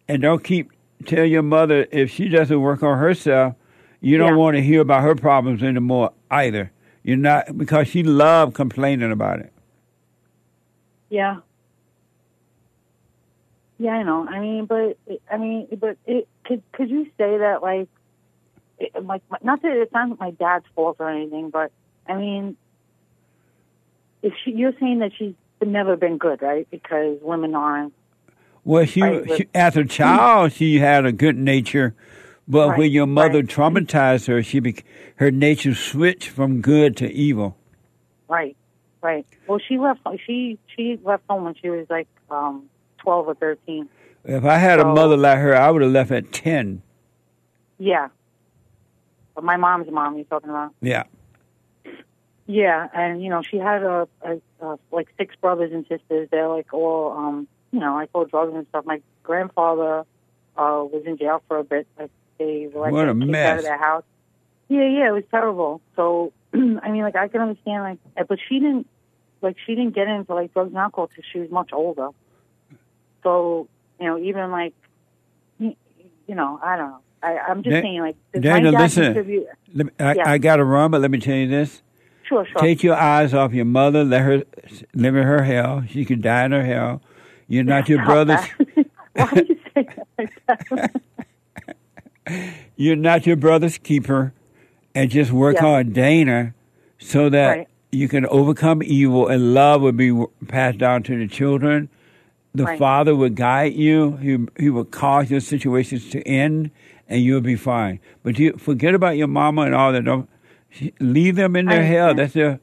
Speaker 1: And don't keep tell your mother if she doesn't work on herself, you don't
Speaker 4: Yeah.
Speaker 1: want to hear about her problems anymore either. You're not because she loved complaining about it.
Speaker 4: Yeah. Yeah, I know. I mean, but I mean, but it could could you say that like, it, like not that it's not my dad's fault or anything, but I mean, if she, you're saying that she's never been good, right? Because women aren't.
Speaker 1: Well, she,
Speaker 4: Right, but-
Speaker 1: she as a child she had a good nature, but
Speaker 4: Right,
Speaker 1: when your mother
Speaker 4: right.
Speaker 1: traumatized her, she her nature switched from good to evil.
Speaker 4: Right, right. Well, she left. She she left home when she was like um twelve or thirteen.
Speaker 1: If I had a mother like her, I would have left at ten.
Speaker 4: Yeah. But my mom's mom, you're talking about?
Speaker 1: Yeah.
Speaker 4: Yeah, and you know she had a, a, a like six brothers and sisters. They're like all um you know like all drugs and stuff. My grandfather uh was in jail for a bit. Like they were like
Speaker 1: What a
Speaker 4: kicked out of their house. Yeah, yeah, it was terrible. So (clears throat) I mean, like I can understand like, uh, but she didn't like she didn't get into like drugs and alcohol till she was much older. So you know even like you, know I don't know. I, I'm just saying like does my dad
Speaker 1: listen.
Speaker 4: contribute?
Speaker 1: Let me, I,
Speaker 4: Yeah.
Speaker 1: I got to run, but let me tell you this.
Speaker 4: Sure, sure.
Speaker 1: Take your eyes off your mother. Let her live in her hell. She can die in her hell. You're not your (laughs) brother's. (laughs)
Speaker 4: Why do you say that? (laughs)
Speaker 1: You're not your brother's keeper, and just work
Speaker 4: Yeah.
Speaker 1: on Dana, so that
Speaker 4: Right.
Speaker 1: you can overcome evil, and love will be passed down to the children. The
Speaker 4: Right.
Speaker 1: Father will guide you. He He will cause your situations to end, and you'll be fine. But you forget about your mama and all that. Don't leave them in their hell. That's their.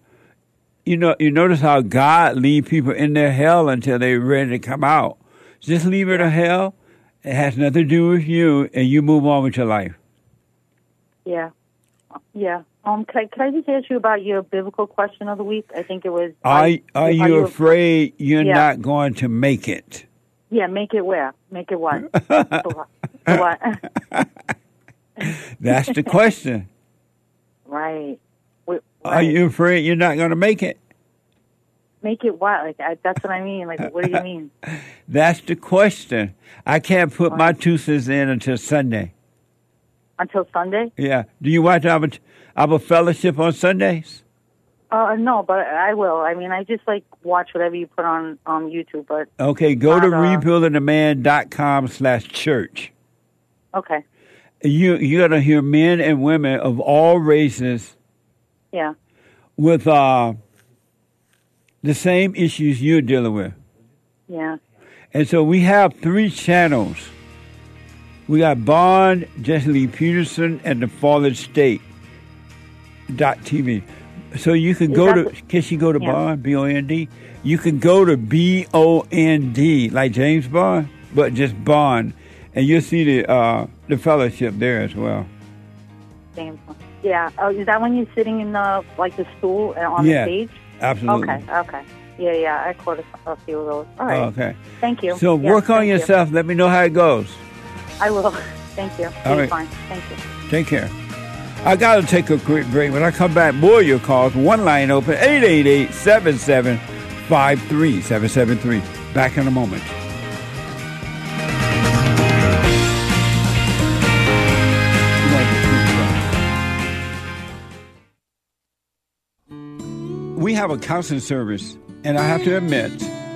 Speaker 1: You know, you notice how God leave people in their hell until they're ready to come out. Just leave it to hell. It has nothing to do with you, and you move on with your life.
Speaker 4: Yeah, yeah. Um, could I, could I just ask you about your biblical question of the week? I think it was.
Speaker 1: Are, are you afraid you're
Speaker 4: Yeah.
Speaker 1: not going to make it?
Speaker 4: Yeah, make it where? Make it what? (laughs) What? (laughs)
Speaker 1: That's the question.
Speaker 4: right. Wait,
Speaker 1: Are you afraid you're not going to make it?
Speaker 4: Make it what? Like I, that's what I mean. Like what do you mean? (laughs)
Speaker 1: That's the question. I can't put my two cents in until Sunday.
Speaker 4: Until Sunday?
Speaker 1: Yeah. Do you watch our, our fellowship on Sundays?
Speaker 4: Uh, no, but I will. I mean, I just like watch whatever you put on on YouTube. But
Speaker 1: Okay, go to
Speaker 4: Not, uh,
Speaker 1: rebuildingtheman.com slash church.
Speaker 4: okay,
Speaker 1: You, you're going to hear men and women of all races
Speaker 4: yeah,
Speaker 1: with uh, the same issues you're dealing with.
Speaker 4: yeah,
Speaker 1: And so we have three channels. We got Bond, Jesse Lee Peterson, and the Fallen State dot TV. So you can go to
Speaker 4: the-
Speaker 1: can she go to
Speaker 4: Yeah.
Speaker 1: Bond, B O N D? You can go to B O N D, like James Bond, but just Bond. And you'll see the uh, the fellowship there as well.
Speaker 4: same. Yeah. Oh, is that when you're sitting in the like the stool uh, on
Speaker 1: Yeah.
Speaker 4: the stage?
Speaker 1: Absolutely.
Speaker 4: Okay, okay. Yeah, yeah. I caught a, few of those. All right.
Speaker 1: Okay.
Speaker 4: Thank you.
Speaker 1: So work on
Speaker 4: thank you.
Speaker 1: yourself. Let me know how it goes.
Speaker 4: I will. (laughs) Thank you.
Speaker 1: All
Speaker 4: Be
Speaker 1: right.
Speaker 4: fine. Thank you.
Speaker 1: Take care. I got to take a quick break. When I come back, more of your calls. One line open 888 77 773. Back in a moment. We have a counseling service, and I have to admit,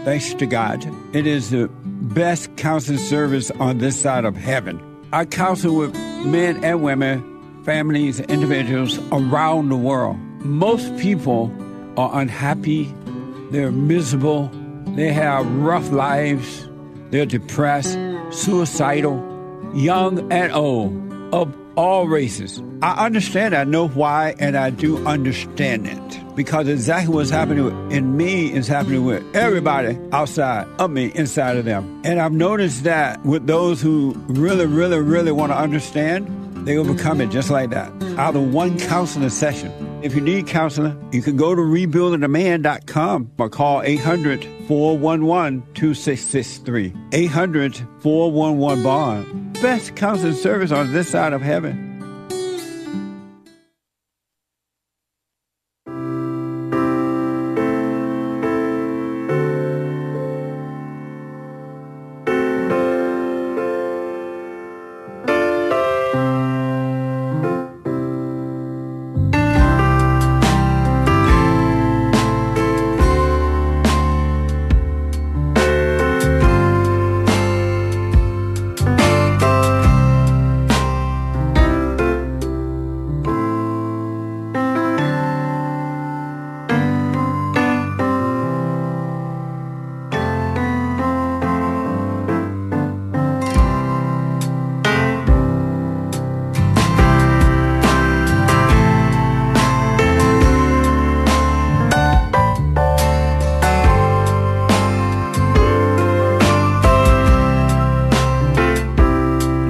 Speaker 1: thanks to God, it is the best counseling service on this side of heaven. I counsel with men and women families, individuals around the world. Most people are unhappy, they're miserable, they have rough lives, they're depressed, suicidal, young and old, of all races. I understand, I know why, and I do understand it. Because exactly what's happening in me is happening with everybody outside of me, inside of them. And I've noticed that with those who really, really, really want to understand, they overcome it just like that. Mm. Out of one counseling session. If you need counseling, you can go to rebuildingtheman.com or call 800 411 2663. 800 411 Bond. Best counseling service on this side of heaven.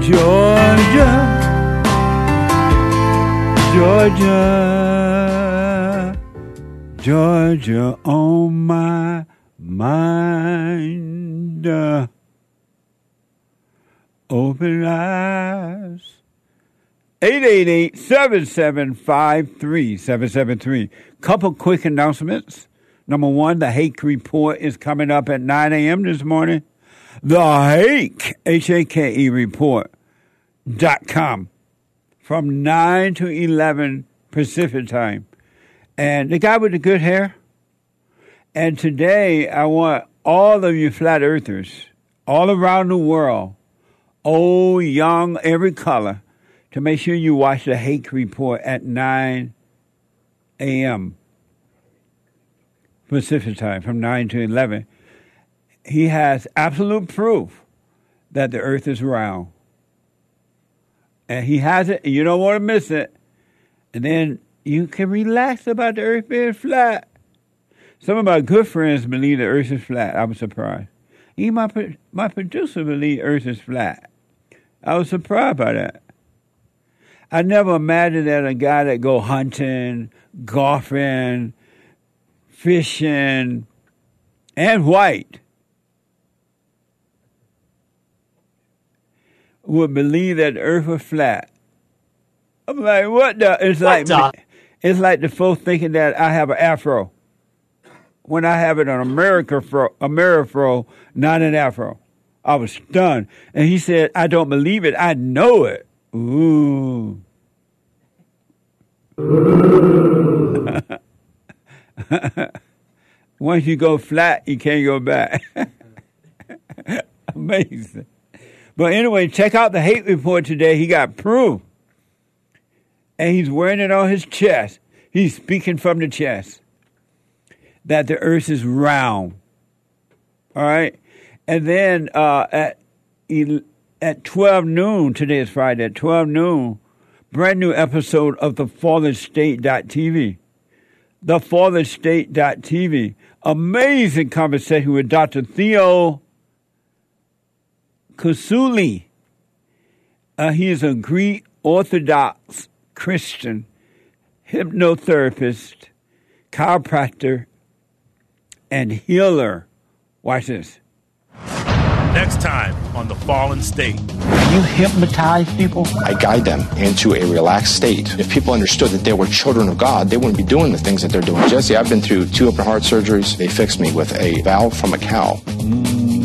Speaker 1: Georgia, Georgia, Georgia on my mind. Open eyes. 888-775-3773. Couple quick announcements. Number one, the Hake Report is coming up at 9 a.m. this morning. The Hake, H-A-K-E Report dot com from 9 to 11 Pacific time. And the guy with the good hair. And today I want all of you flat earthers all around the world, old, young, every color, to make sure you watch the Hake Report at 9 a.m. Pacific time from 9 to 11. He has absolute proof that the earth is round and he has it, and you don't want to miss it. And then you can relax about the earth being flat. Some of my good friends believe the earth is flat. I was surprised. Even my, my producer believed earth is flat. I was surprised by that. I never imagined that a guy that go hunting, golfing, fishing, and white would believe that the earth was flat. I'm like, what the? It's like
Speaker 2: the?
Speaker 1: it's like the folks thinking that I have an afro when I have it on America fro, Amerifro, not an afro. I was stunned, and he said, "I don't believe it. I know it." Ooh. (laughs) Once you go flat, you can't go back. (laughs) Amazing. But anyway, check out the hate Report today. He got proof. And he's wearing it on his chest. He's speaking from the chest that the earth is round. All right? And then uh, at, at 12 noon, today is Friday, at 12 noon, brand new episode of the Fallen State.tv. The Fallen State.tv. Amazing conversation with Dr. Theo Kusuli. Uh, he is a Greek Orthodox Christian hypnotherapist, chiropractor, and healer. Watch this.
Speaker 5: Next time on The Fallen State.
Speaker 1: You hypnotize people?
Speaker 6: I guide them into a relaxed state. If people understood that they were children of God, they wouldn't be doing the things that they're doing. Jesse, I've been through two open heart surgeries. They fixed me with a valve from a cow.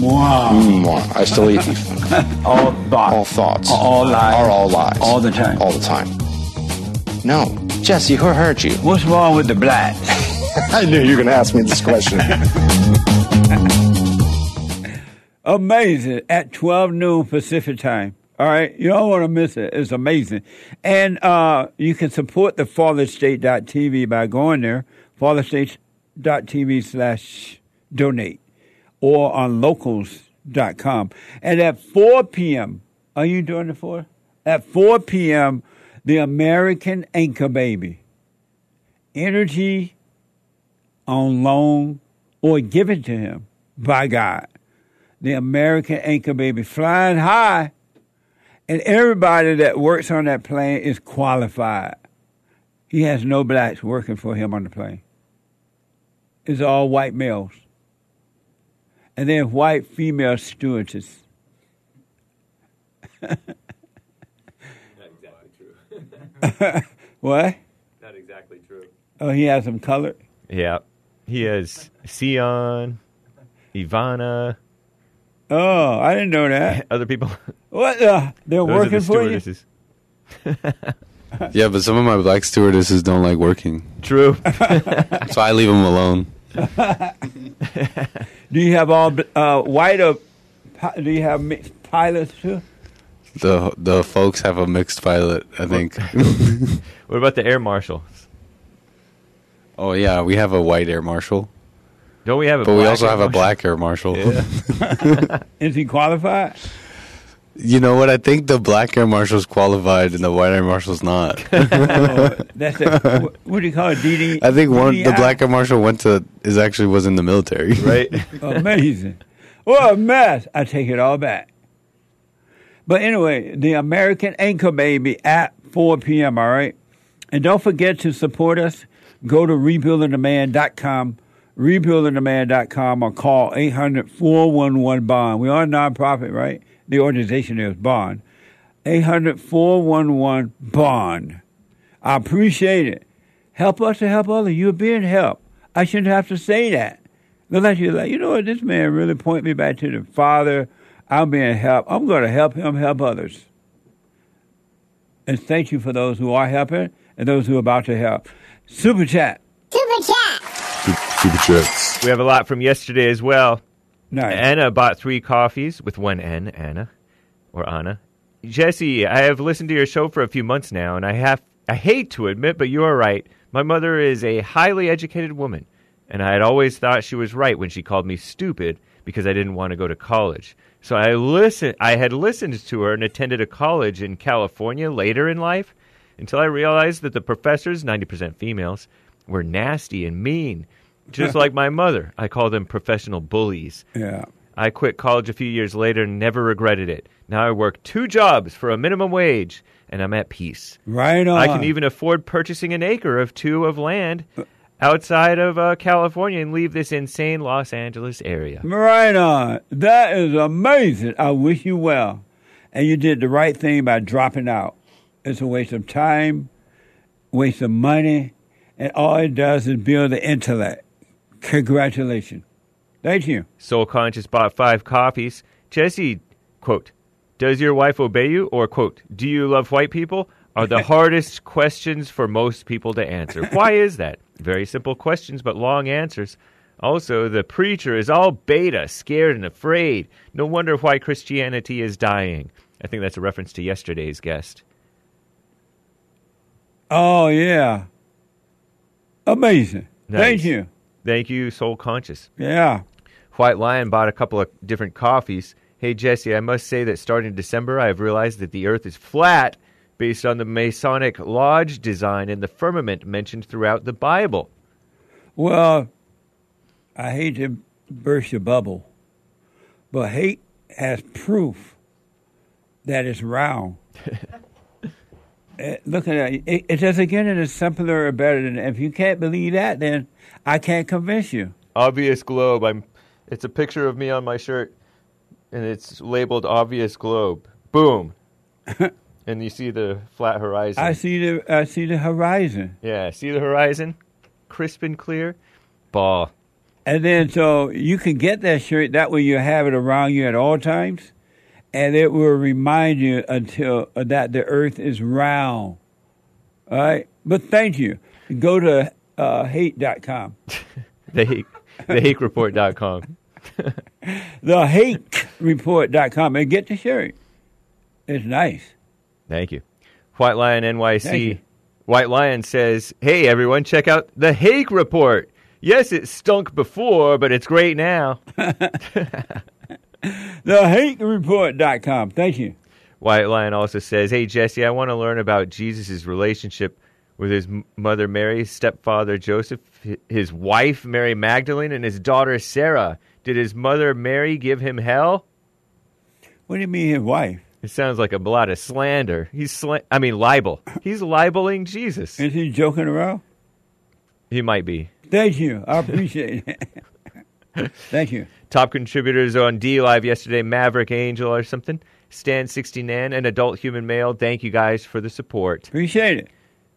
Speaker 1: Wow.
Speaker 6: Mwah. I still eat (laughs)
Speaker 1: all thoughts.
Speaker 6: all thoughts.
Speaker 1: All lies.
Speaker 6: Are all lies.
Speaker 1: All the time.
Speaker 6: All the time. No. Jesse, who hurt you?
Speaker 1: What's wrong with the black? (laughs)
Speaker 6: I knew you were going to ask me this question. (laughs)
Speaker 1: Amazing. At 12 noon Pacific time. All right, you don't want to miss it. It's amazing, and uh, you can support the FallenState.tv by going there, FallenState.tv slash donate, or on Locals.com. And at 4 p.m., are you doing it for? At 4 p.m., the American Anchor Baby, energy on loan or given to him by God. The American Anchor Baby flying high, and everybody that works on that plane is qualified. He has no blacks working for him on the plane. It's all white males. And then white female stewardesses.
Speaker 2: Not exactly true. (laughs)
Speaker 1: What?
Speaker 2: Not exactly true.
Speaker 1: Oh, he has them colored?
Speaker 2: Yeah. He has Sion, Ivana,
Speaker 1: Oh, I didn't know that. (laughs)
Speaker 2: other people.
Speaker 1: What? Uh, they're
Speaker 2: Those are
Speaker 1: working
Speaker 2: the
Speaker 1: for you? (laughs)
Speaker 7: Yeah, but some of my black stewardesses don't like working,
Speaker 2: True.
Speaker 7: so I leave them alone. (laughs)
Speaker 1: Do you have all uh, white or do you have mixed pilots too?
Speaker 7: The the folks have a mixed pilot, I think. (laughs)
Speaker 2: what about the air marshal?
Speaker 7: oh yeah, we have a white air marshal,
Speaker 2: Don't we have a
Speaker 7: but we also
Speaker 2: air
Speaker 7: have a black air marshal.
Speaker 2: Yeah. (laughs)
Speaker 1: Is he qualified?
Speaker 7: You know what? I think the black air marshal's qualified and the white air marshal's not.
Speaker 1: Oh, (laughs) that's a, (laughs) what, what do you call it? DD.
Speaker 7: I think one the black air marshal went to is actually was in the military. (laughs)
Speaker 2: right?
Speaker 1: Amazing. What a mess. I take it all back. But anyway, the American Anchor Baby at 4 p.m., all right? And don't forget to support us. Go to rebuildingtheman.com, rebuildingtheman.com, or call 800 411 Bond. We are a nonprofit, right? The organization is Bond. 800 411 Bond. I appreciate it. Help us to help others. You're being helped. I shouldn't have to say that. Look like you're like, you know what, this man really point me back to the Father. I'm being helped. I'm going to help him help others. And thank you for those who are helping and those who are about to help. Super chat.
Speaker 7: Super trips.
Speaker 2: we have a lot from yesterday as well.
Speaker 1: Nice.
Speaker 2: Anna bought three coffees with one N, Anna, or Anna. Jesse, I have listened to your show for a few months now, and I have I hate to admit, but you are right. My mother is a highly educated woman, and I had always thought she was right when she called me stupid because I didn't want to go to college. So I listen I had listened to her and attended a college in California later in life until I realized that the professors, 90% females, were nasty and mean. Just like my mother. I call them professional bullies.
Speaker 1: yeah.
Speaker 2: I quit college a few years later and never regretted it. Now I work two jobs for a minimum wage and I'm at peace.
Speaker 1: Right on.
Speaker 2: I can even afford purchasing an acre of two of land outside of uh, California and leave this insane Los Angeles area.
Speaker 1: Right on. That is amazing. I wish you well. And you did the right thing by dropping out. It's a waste of time, waste of money, and all it does is build the intellect. Congratulations. Thank you.
Speaker 2: Soul Conscious bought five copies. Jesse, quote, does your wife obey you? Or, quote, do you love white people? Are the (laughs) hardest questions for most people to answer. Why is that? Very simple questions, but long answers. Also, the preacher is all beta, scared and afraid. No wonder why Christianity is dying. I think that's a reference to yesterday's guest.
Speaker 1: Oh, yeah. Amazing. Thank you.
Speaker 2: Thank you, Soul Conscious.
Speaker 1: Yeah.
Speaker 2: White Lion bought a couple of different coffees. Hey, Jesse, I must say that starting December, I have realized that the Earth is flat based on the Masonic Lodge design and the firmament mentioned throughout the Bible.
Speaker 1: Well, I hate to burst your bubble, but hate has proof that it's round. (laughs) Uh, Look at that. It, it doesn't get any simpler or better than If you can't believe that, then I can't convince you.
Speaker 2: Obvious globe. I'm. It's a picture of me on my shirt, and it's labeled "Obvious Globe." Boom, (laughs) and you see the flat horizon.
Speaker 1: I see the I see the horizon,
Speaker 2: yeah, see the horizon, crisp and clear. Ball.
Speaker 1: and then so you can get that shirt. That way you have it around you at all times, and it will remind you until uh, that the Earth is round. All right, but thank you. Go to uh, hate.com. (laughs)
Speaker 2: The hake, thehakereport.com.
Speaker 1: The hatereport.com (laughs) and get the shirt. It's nice.
Speaker 2: Thank you. White Lion NYC. White Lion says, Hey, everyone, check out the Hake Report. Yes, it stunk before, but it's great now. (laughs)
Speaker 1: TheHateReport.com. Thank you.
Speaker 2: White Lion also says, Hey, Jesse, I want to learn about Jesus' relationship with his mother Mary, stepfather Joseph, his wife Mary Magdalene, and his daughter Sarah. Did his mother Mary give him hell?
Speaker 1: What do you mean his wife?
Speaker 2: It sounds like a lot of slander. He's sla- I mean libel. He's libeling Jesus.
Speaker 1: Is he joking around?
Speaker 2: He might be.
Speaker 1: Thank you. I appreciate it. (laughs) Thank you.
Speaker 2: Top contributors on DLive yesterday, Maverick Angel or something, Stan 69, and Adult Human Male. Thank you guys for the support.
Speaker 1: Appreciate it.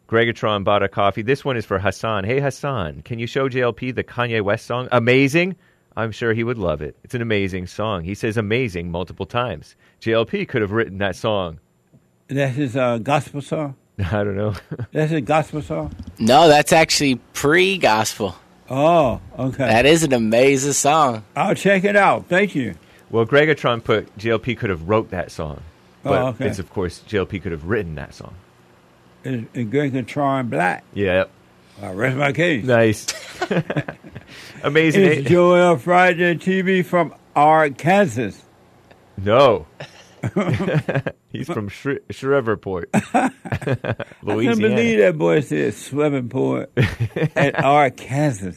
Speaker 2: Gregatron bought a coffee. This one is for Hassan. Hey Hassan, can you show JLP the Kanye West song? Amazing. I'm sure he would love it. It's an amazing song. He says amazing multiple times. JLP could have written that song.
Speaker 1: That's his uh, gospel song? (laughs)
Speaker 2: I don't know.
Speaker 1: That's his gospel song?
Speaker 8: No, that's actually pre-gospel.
Speaker 1: Oh, okay.
Speaker 8: That is an amazing song.
Speaker 1: I'll check it out. Thank you.
Speaker 2: well, Gregatron put JLP could have wrote that song. Oh, but
Speaker 1: Oh, okay.
Speaker 2: it's of course JLP could have written that song.
Speaker 1: Is, is Greg Tron Black?
Speaker 2: Yep.
Speaker 1: I rest my case.
Speaker 2: Nice. (laughs) amazing.
Speaker 1: It's Joel Friday TV from Arkansas.
Speaker 2: No. (laughs) He's from Shre- Shreveport, (laughs)
Speaker 1: I can't believe that boy said Shreveport at (laughs) Arkansas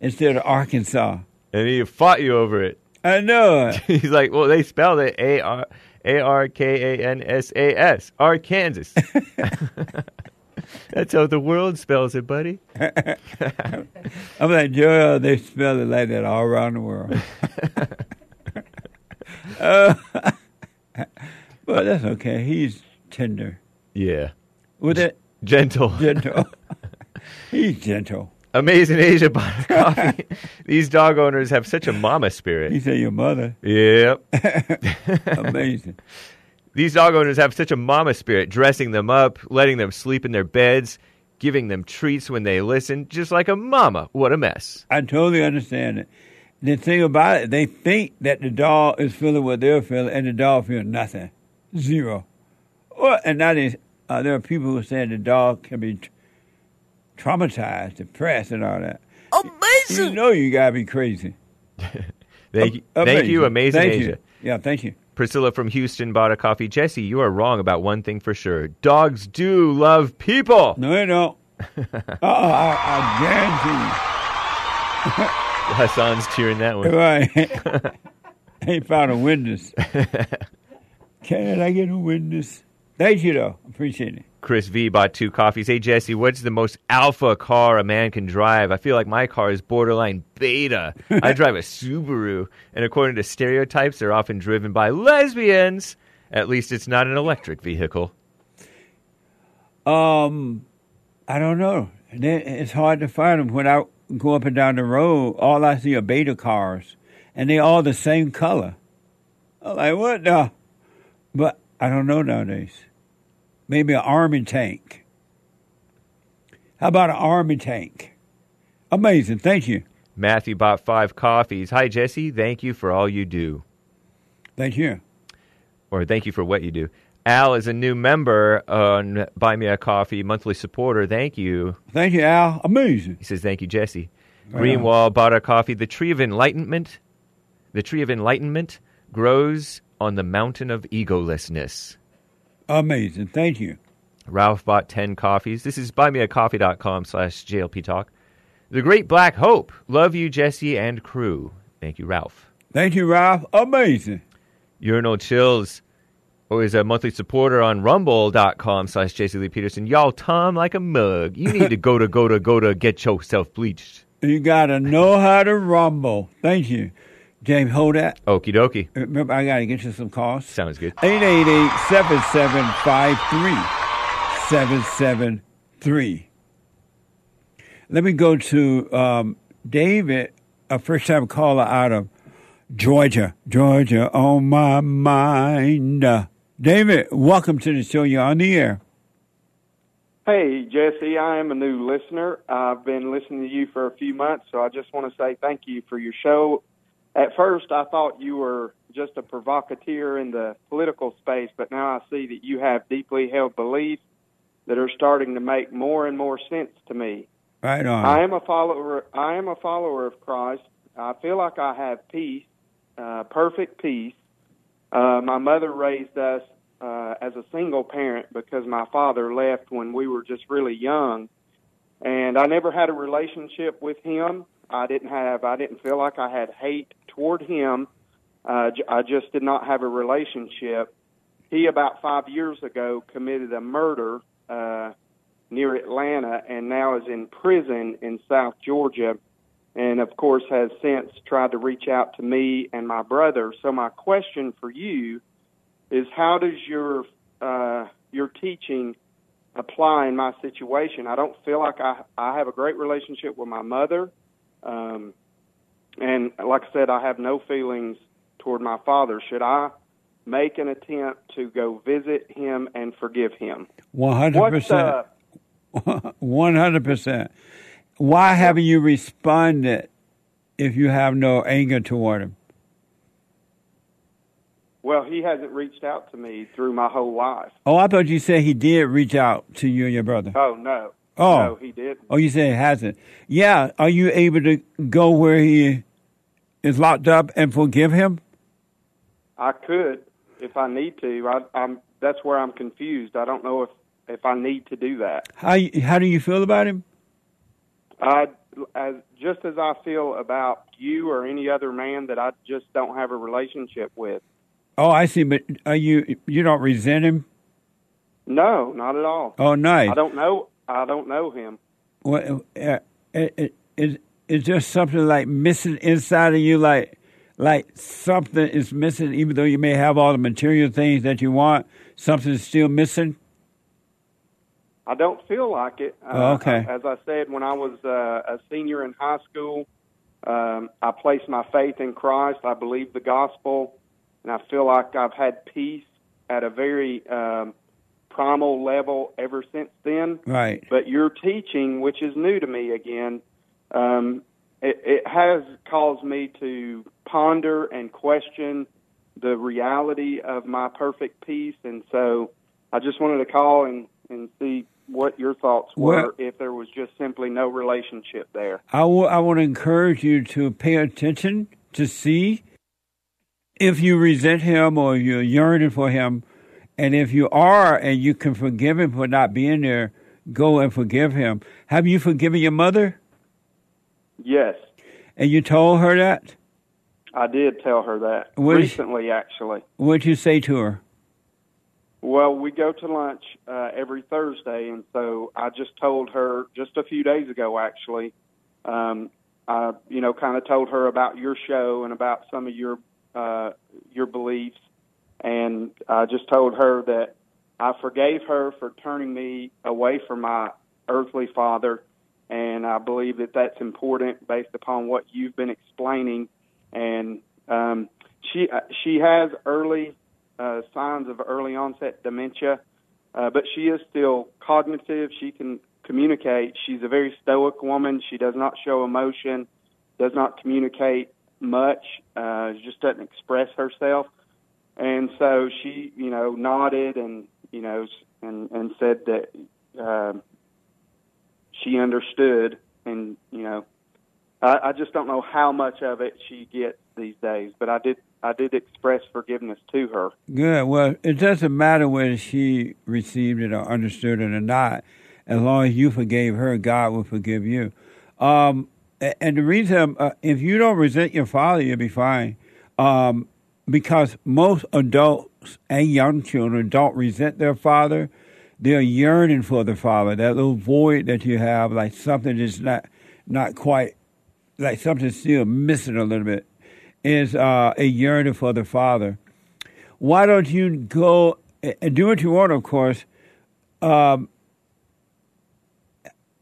Speaker 1: instead of Arkansas.
Speaker 2: And he fought you over it.
Speaker 1: I know.
Speaker 2: He's like, well, they spelled it A R A R K A N S A S, Arkansas. That's how the world spells it, buddy.
Speaker 1: I'm like, Joel, they spell it like that all around the world. uh, (laughs) but that's okay. He's tender.
Speaker 2: Yeah.
Speaker 1: With it,
Speaker 2: Gentle. (laughs)
Speaker 1: gentle. (laughs) He's gentle.
Speaker 2: Amazing Asia bought coffee. These dog owners have such a mama
Speaker 1: He
Speaker 2: spirit.
Speaker 1: said, your mother.
Speaker 2: Yep.
Speaker 1: Amazing.
Speaker 2: These dog owners have such a mama spirit, dressing them up, letting them sleep in their beds, giving them treats when they listen, just like a mama. What a mess.
Speaker 1: I totally understand it. The thing about it, they think that the dog is feeling what they're feeling, and the dog feels nothing, zero. Or and now uh, there are people who say the dog can be t- traumatized, depressed, and all that. Amazing. You know you gotta be crazy. (laughs)
Speaker 2: Thank, you, thank you, Amazing
Speaker 1: thank
Speaker 2: Asia.
Speaker 1: You. Yeah, thank you.
Speaker 2: Priscilla from Houston bought a coffee. Jesse, you are wrong about one thing for sure. Dogs do love people.
Speaker 1: No, they don't. (laughs) uh, I, I guarantee (laughs)
Speaker 2: Hassan's cheering that one.
Speaker 1: Right. (laughs) ain't found a witness. (laughs) Can I get a witness? Thank you, though. Appreciate it.
Speaker 2: Chris V bought two coffees. Hey, Jesse, what's the most alpha car a man can drive? I feel like my car is borderline beta. I drive a Subaru, and according to stereotypes, they're often driven by lesbians. At least it's not an electric vehicle.
Speaker 1: Um, I don't know. It's hard to find them. When I go up and down the road, all I see are beta cars, and they all the same color. I'm like, what the? But I don't know nowadays. Maybe an army tank. How about an army tank? Amazing. Thank you.
Speaker 2: Matthew bought five coffees. Hi, Jesse. Thank you for all you do.
Speaker 1: Thank you.
Speaker 2: Or thank you for what you do. Al is a new member on Buy Me a Coffee, monthly supporter. Thank you.
Speaker 1: Thank you, Al. Amazing.
Speaker 2: He says, Thank you, Jesse. Greenwall bought a coffee. The tree of enlightenment, the tree of enlightenment grows on the mountain of egolessness.
Speaker 1: Amazing. Thank you.
Speaker 2: Ralph bought 10 coffees. This is buymeacoffee.com slash JLP Talk. The Great Black Hope. Love you, Jesse and crew. Thank you, Ralph.
Speaker 1: Thank you, Ralph. Amazing.
Speaker 2: Urinal Chills or is a monthly supporter on rumble.com slash Jesse Lee Peterson. Y'all, Tom like a mug. You need to go to, go to, go to get yourself bleached.
Speaker 1: You got to know how to rumble. Thank you. James, hold that.
Speaker 2: Okie dokie.
Speaker 1: Remember, I got to get you some calls.
Speaker 2: Sounds good.
Speaker 1: 888 7753 773. Let me go to um, David, a first time caller out of Georgia. Georgia on my mind. David, welcome to the show. You're on the air.
Speaker 9: Hey, Jesse, I am a new listener. I've been listening to you for a few months, so I just want to say thank you for your show at first I thought you were just a provocateur in the political space, but now I see that you have deeply held beliefs that are starting to make more and more sense to me.
Speaker 1: Right on.
Speaker 9: I am a follower. I am a follower of Christ. I feel like I have peace, uh, perfect peace. Uh, my mother raised us uh, as a single parent because my father left when we were just really young, and I never had a relationship with him. I didn't have. I didn't feel like I had hate toward him. Uh, I just did not have a relationship. He about five years ago committed a murder uh, near Atlanta, and now is in prison in South Georgia, and of course has since tried to reach out to me and my brother. So my question for you is, how does your uh, your teaching apply in my situation? I don't feel like I I have a great relationship with my mother. Um, and like I said, I have no feelings toward my father. Should I make an attempt to go visit him and forgive him?
Speaker 1: One hundred percent.
Speaker 9: uh, (laughs)
Speaker 1: One hundred percent. Why haven't you responded if you have no anger toward him?
Speaker 9: Well, he hasn't reached out to me through my whole life.
Speaker 1: Oh, I thought you said he did reach out to you and your brother.
Speaker 9: Oh no,
Speaker 1: Oh.
Speaker 9: no, he didn't.
Speaker 1: Oh, you said it hasn't. Yeah. Are you able to go where he is locked up and forgive him?
Speaker 9: I could if I need to. I, I'm that's where I'm confused. I don't know if if I need to do that.
Speaker 1: How how do you feel about him?
Speaker 9: I as just as I feel about you or any other man that I just don't have a relationship with.
Speaker 1: Oh, I see. But are you you don't resent him?
Speaker 9: No, not at all.
Speaker 1: Oh, nice.
Speaker 9: I don't know. I don't know him.
Speaker 1: Well, uh, is is is there something like missing inside of you, like like something is missing, even though you may have all the material things that you want, something's still missing.
Speaker 9: I don't feel like it. Uh,
Speaker 1: Oh, okay.
Speaker 9: As I said, when I was uh, a senior in high school, um, I placed my faith in Christ. I believed the gospel, and I feel like I've had peace at a very um, primal level ever since then.
Speaker 1: Right.
Speaker 9: But your teaching, which is new to me again, um, it, it has caused me to ponder and question the reality of my perfect peace. And so I just wanted to call and, and see what your thoughts were
Speaker 1: Well-
Speaker 9: if there was just simply no relationship there.
Speaker 1: I will- I want to encourage you to pay attention to see if you resent him or you're yearning for him. And if you are and you can forgive him for not being there, go and forgive him. Have you forgiven your mother?
Speaker 9: Yes,
Speaker 1: And you told her that?
Speaker 9: I did tell her that
Speaker 1: What
Speaker 9: recently, actually.
Speaker 1: What did you say to her?
Speaker 9: Well, we go to lunch uh, every Thursday, and so I just told her just a few days ago, actually. Um, I, you know, kind of told her about your show and about some of your uh, your beliefs, and I just told her that I forgave her for turning me away from my earthly father, and I believe that that's important based upon what you've been explaining. And um, she uh, she has early uh, signs of early onset dementia, uh, but she is still cognitive. She can communicate. She's a very stoic woman. She does not show emotion, does not communicate much, uh, just doesn't express herself. And so she, you know, nodded and you know and and said that um she understood. And you know, I, I just don't know how much of it she gets these days. But I did I did express forgiveness to her.
Speaker 1: Good. Well, it doesn't matter whether she received it or understood it or not. As long as you forgave her, God will forgive you. Um, and the reason, uh, if you don't resent your father, you'll be fine. Um, because most adults and young children don't resent their father. They're yearning for the father. That little void that you have, like something that's not not quite, like something's still missing a little bit, is uh, a yearning for the father why don't you go and do what you want, of course. Um,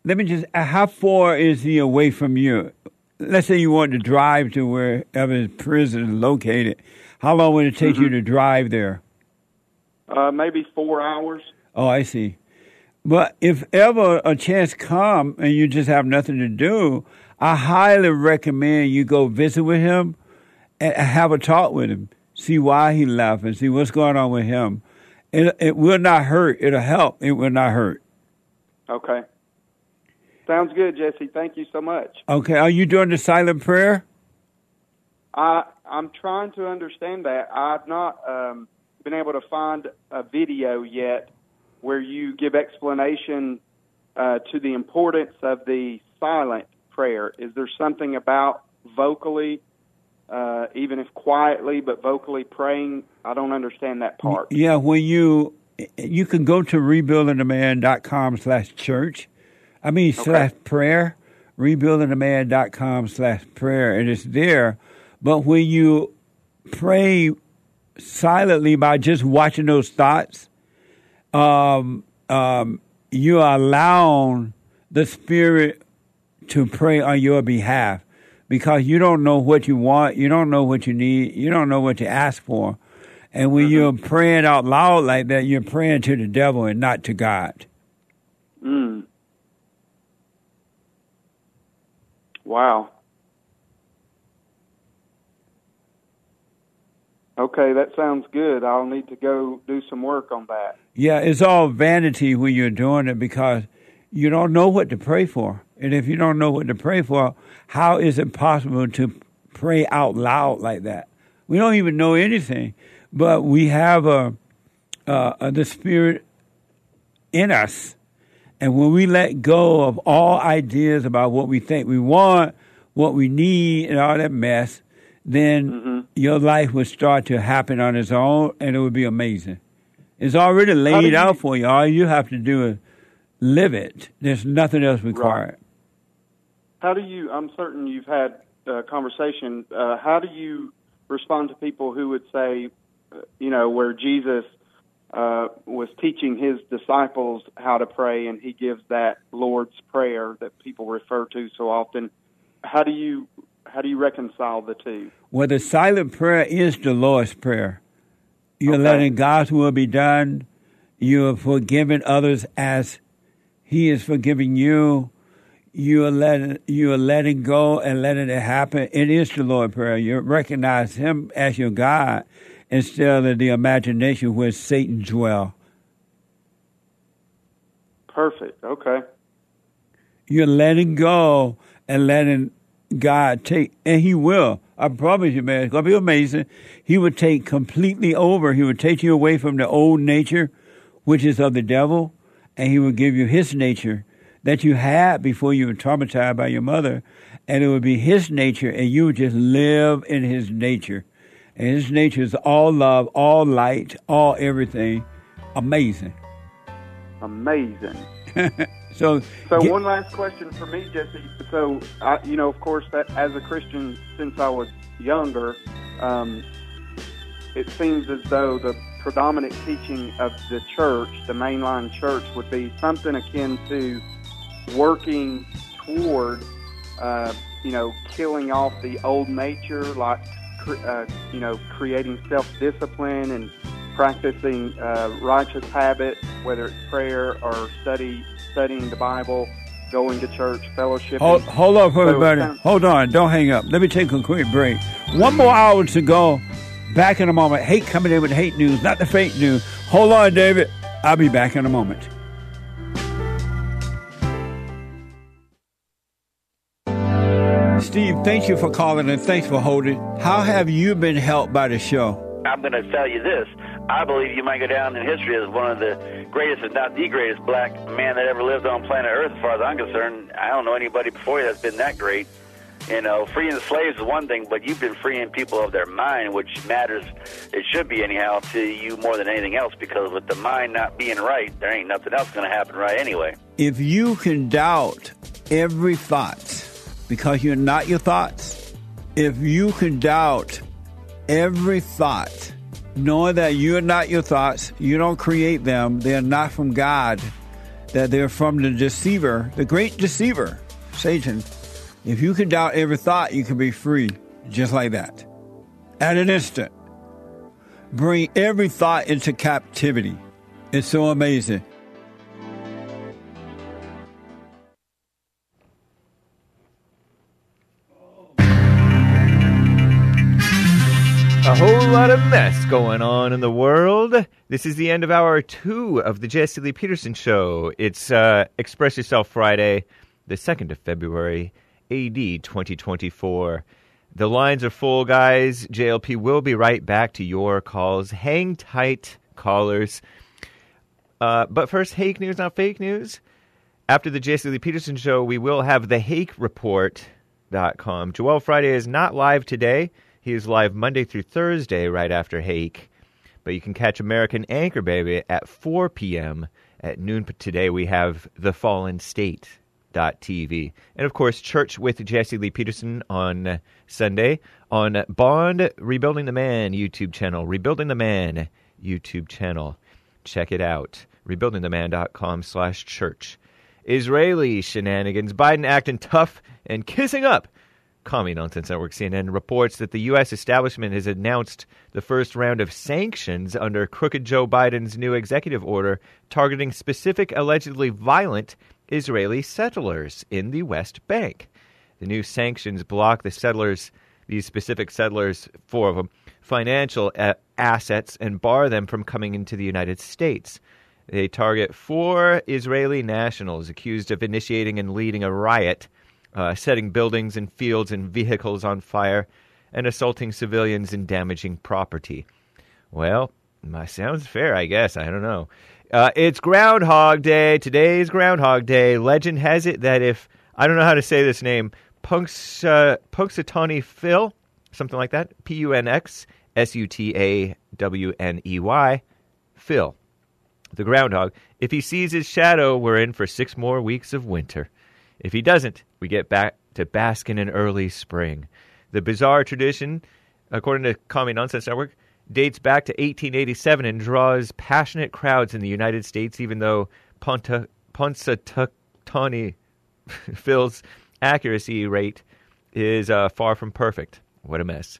Speaker 1: let me just, uh, how far is he away from you? Let's say you want to drive to wherever his prison is located. How long would it take you to drive there?
Speaker 9: Uh, maybe four hours.
Speaker 1: Oh, I see. But if ever a chance come and you just have nothing to do, I highly recommend you go visit with him have a talk with him, see why he left, and see what's going on with him. It it will not hurt. It'll help. It will not hurt.
Speaker 9: Okay. Sounds good, Jesse. Thank you so much.
Speaker 1: Okay. Are you doing the silent prayer?
Speaker 9: I I'm trying to understand that. I've not um, been able to find a video yet where you give explanation uh, to the importance of the silent prayer. Is there something about vocally, uh, even if quietly, but vocally praying? I don't understand that part.
Speaker 1: Yeah, when you you can go to rebuildingtheman.com slash church. I mean slash prayer. Rebuildingtheman.com slash prayer. And it's there. But when you pray silently by just watching those thoughts, um, um, you are allowing the Spirit to pray on your behalf because you don't know what you want, you don't know what you need, you don't know what to ask for. And when you're praying out loud like that, you're praying to the devil and not to God.
Speaker 9: Mm. Wow. Okay, that sounds good. I'll need to go do some work on that.
Speaker 1: Yeah, it's all vanity when you're doing it because you don't know what to pray for. And if you don't know what to pray for, how is it possible to pray out loud like that? We don't even know anything, but we have a, uh, the Spirit in us. And when we let go of all ideas about what we think we want, what we need, and all that mess, then
Speaker 9: Mm-hmm.
Speaker 1: your life would start to happen on its own, and it would be amazing. It's already laid
Speaker 9: you-
Speaker 1: out for you. All you have to do is live it. There's nothing else required.
Speaker 9: How do you? I'm certain you've had a conversation. Uh, how do you respond to people who would say, uh, you know, where Jesus uh, was teaching his disciples how to pray, and he gives that Lord's prayer that people refer to so often? How do you? How do you reconcile the two?
Speaker 1: Well, the silent prayer is the Lord's prayer. You're
Speaker 9: Okay.
Speaker 1: letting God's will be done. You're forgiving others as He is forgiving you. You are letting you are letting go and letting it happen. It is the Lord prayer. You recognize Him as your God instead of the imagination where Satan dwell.
Speaker 9: Perfect. Okay.
Speaker 1: You're letting go and letting God take, and He will. I promise you, man, it's going to be amazing. He would take completely over. He would take you away from the old nature, which is of the devil, and He will give you His nature that you had before you were traumatized by your mother, and it would be His nature, and you would just live in His nature. And His nature is all love, all light, all everything. Amazing.
Speaker 9: Amazing. (laughs)
Speaker 1: So,
Speaker 9: So
Speaker 1: get-
Speaker 9: one last question for me, Jesse. So I, you know, of course, that as a Christian since I was younger, um, it seems as though the predominant teaching of the church, the mainline church, would be something akin to working toward, uh, you know, killing off the old nature, like, uh, you know, creating self-discipline and practicing uh, righteous habits, whether it's prayer or study, studying the Bible, going to church, fellowship.
Speaker 1: Hold, hold on,
Speaker 9: So,
Speaker 1: everybody.
Speaker 9: um,
Speaker 1: hold on. Don't hang up. Let me take a quick break. One more hour to go. Back in a moment. Hate coming in with hate news, not the fake news. Hold on, David. I'll be back in a moment. Steve, thank you for calling and thanks for holding. How have you been helped by the show?
Speaker 10: I'm going to tell you this. I believe you might go down in history as one of the greatest, if not the greatest, black man that ever lived on planet Earth, as far as I'm concerned. I don't know anybody before you that's been that great. You know, freeing slaves is one thing, but you've been freeing people of their mind, which matters. It should be anyhow to you more than anything else, because with the mind not being right, there ain't nothing else going to happen right anyway.
Speaker 1: If you can doubt every thought because you're not your thoughts, if you can doubt every thought, knowing that you're not your thoughts, you don't create them, they're not from God, that they're from the deceiver, the great deceiver, Satan. If you can doubt every thought, you can be free just like that. At an instant. Bring every thought into captivity. It's so amazing.
Speaker 2: A whole lot of mess going on in the world. This is the end of hour two of the Jesse Lee Peterson Show. It's uh, Express Yourself Friday, the 2nd of February, AD 2024. The lines are full, guys. JLP will be right back to your calls. Hang tight, callers. Uh, but first, Hake News, not fake news. After the Jesse Lee Peterson Show, we will have the Hake Report.com. Joel Friday is not live today. He is live Monday through Thursday right after Hake. But you can catch American Anchor Baby at 4 p.m. At noon today, we have The Fallen State. TV. And of course, Church with Jesse Lee Peterson on Sunday on Bond Rebuilding the Man YouTube channel. Rebuilding the Man YouTube channel. Check it out. Rebuildingtheman.com slash church. Israeli shenanigans. Biden acting tough and kissing up Commie Nonsense Network CNN reports that the U.S. establishment has announced the first round of sanctions under crooked Joe Biden's new executive order targeting specific allegedly violent Israeli settlers in the West Bank. The new sanctions block the settlers, these specific settlers, four of them, financial assets and bar them from coming into the United States. They target four Israeli nationals accused of initiating and leading a riot uh, setting buildings and fields and vehicles on fire, and assaulting civilians and damaging property. Well, my sounds fair, I guess. I don't know. Uh, it's Groundhog Day. Today's Groundhog Day. Legend has it that if I don't know how to say this name, Punks uh, Punxsutawney Phil, something like that, P U N X S U T A W N E Y, Phil, the groundhog. If he sees his shadow, we're in for six more weeks of winter. If he doesn't, we get back to basking in early spring. The bizarre tradition, according to Commie Nonsense Network, dates back to 1887 and draws passionate crowds in the United States, even though Ponta, Punxsutawney (laughs) Phil's accuracy rate is uh, far from perfect. What a mess.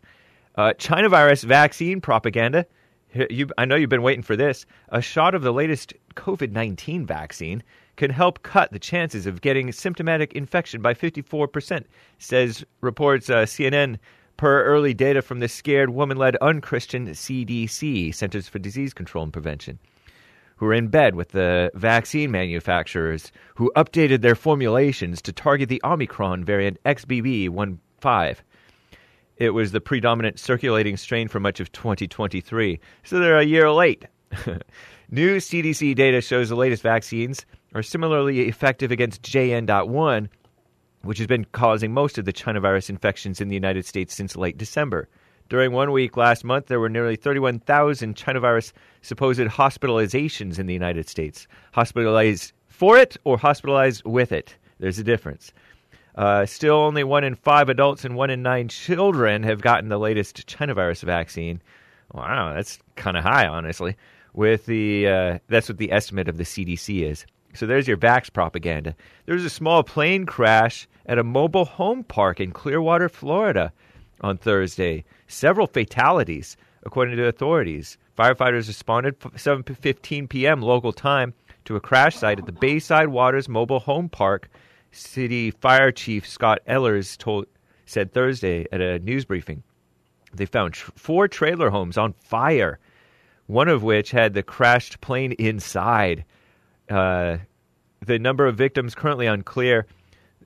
Speaker 2: Uh, China virus vaccine propaganda. You, I know you've been waiting for this. A shot of the latest COVID 19 vaccine can help cut the chances of getting symptomatic infection by 54%, says reports uh, CNN per early data from the scared woman led unchristian CDC, Centers for Disease Control and Prevention, who are in bed with the vaccine manufacturers who updated their formulations to target the Omicron variant XBB.1.5. It was the predominant circulating strain for much of 2023, so they're a year late. (laughs) New CDC data shows the latest vaccines are similarly effective against JN.1, which has been causing most of the China virus infections in the United States since late December. During one week last month, there were nearly 31,000 China virus supposed hospitalizations in the United States. Hospitalized for it or hospitalized with it? There's a difference. Uh, still, only one in five adults and one in nine children have gotten the latest China virus vaccine. Wow, that's kind of high, honestly. With the uh, that's what the estimate of the CDC is. So there's your Vax propaganda. There was a small plane crash at a mobile home park in Clearwater, Florida on Thursday. Several fatalities, according to authorities. Firefighters responded 7:15 p.m. local time to a crash site at the Bayside Waters Mobile Home Park. City Fire Chief Scott Ehlers told said Thursday at a news briefing. They found tr- four trailer homes on fire, one of which had the crashed plane inside. Uh, the number of victims currently unclear.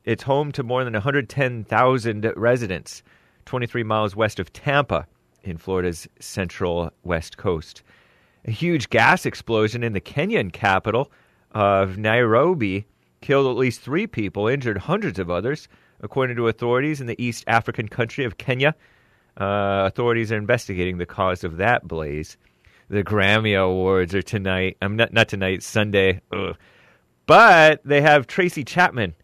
Speaker 2: It's home to more than 110,000 residents, 23 miles west of Tampa in Florida's central west coast. A huge gas explosion in the Kenyan capital of Nairobi killed at least three people, injured hundreds of others, according to authorities in the East African country of Kenya. Uh, authorities are investigating the cause of that blaze. The Grammy Awards are tonight. I'm not not tonight, Sunday. Ugh. But they have Tracy Chapman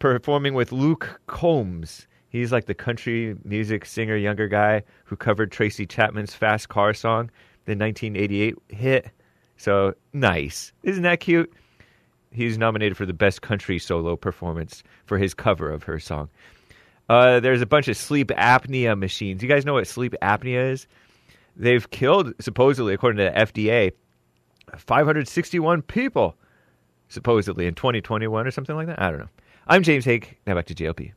Speaker 2: performing with Luke Combs. He's like the country music singer, younger guy who covered Tracy Chapman's Fast Car song, the 1988 hit. So nice. Isn't that cute? He's nominated for the Best Country Solo Performance for his cover of her song. Uh, there's a bunch of sleep apnea machines. You guys know what sleep apnea is? They've killed, supposedly, according to the FDA, 561 people, supposedly, in 2021 or something like that. I don't know. I'm James Hake. Now back to JLP.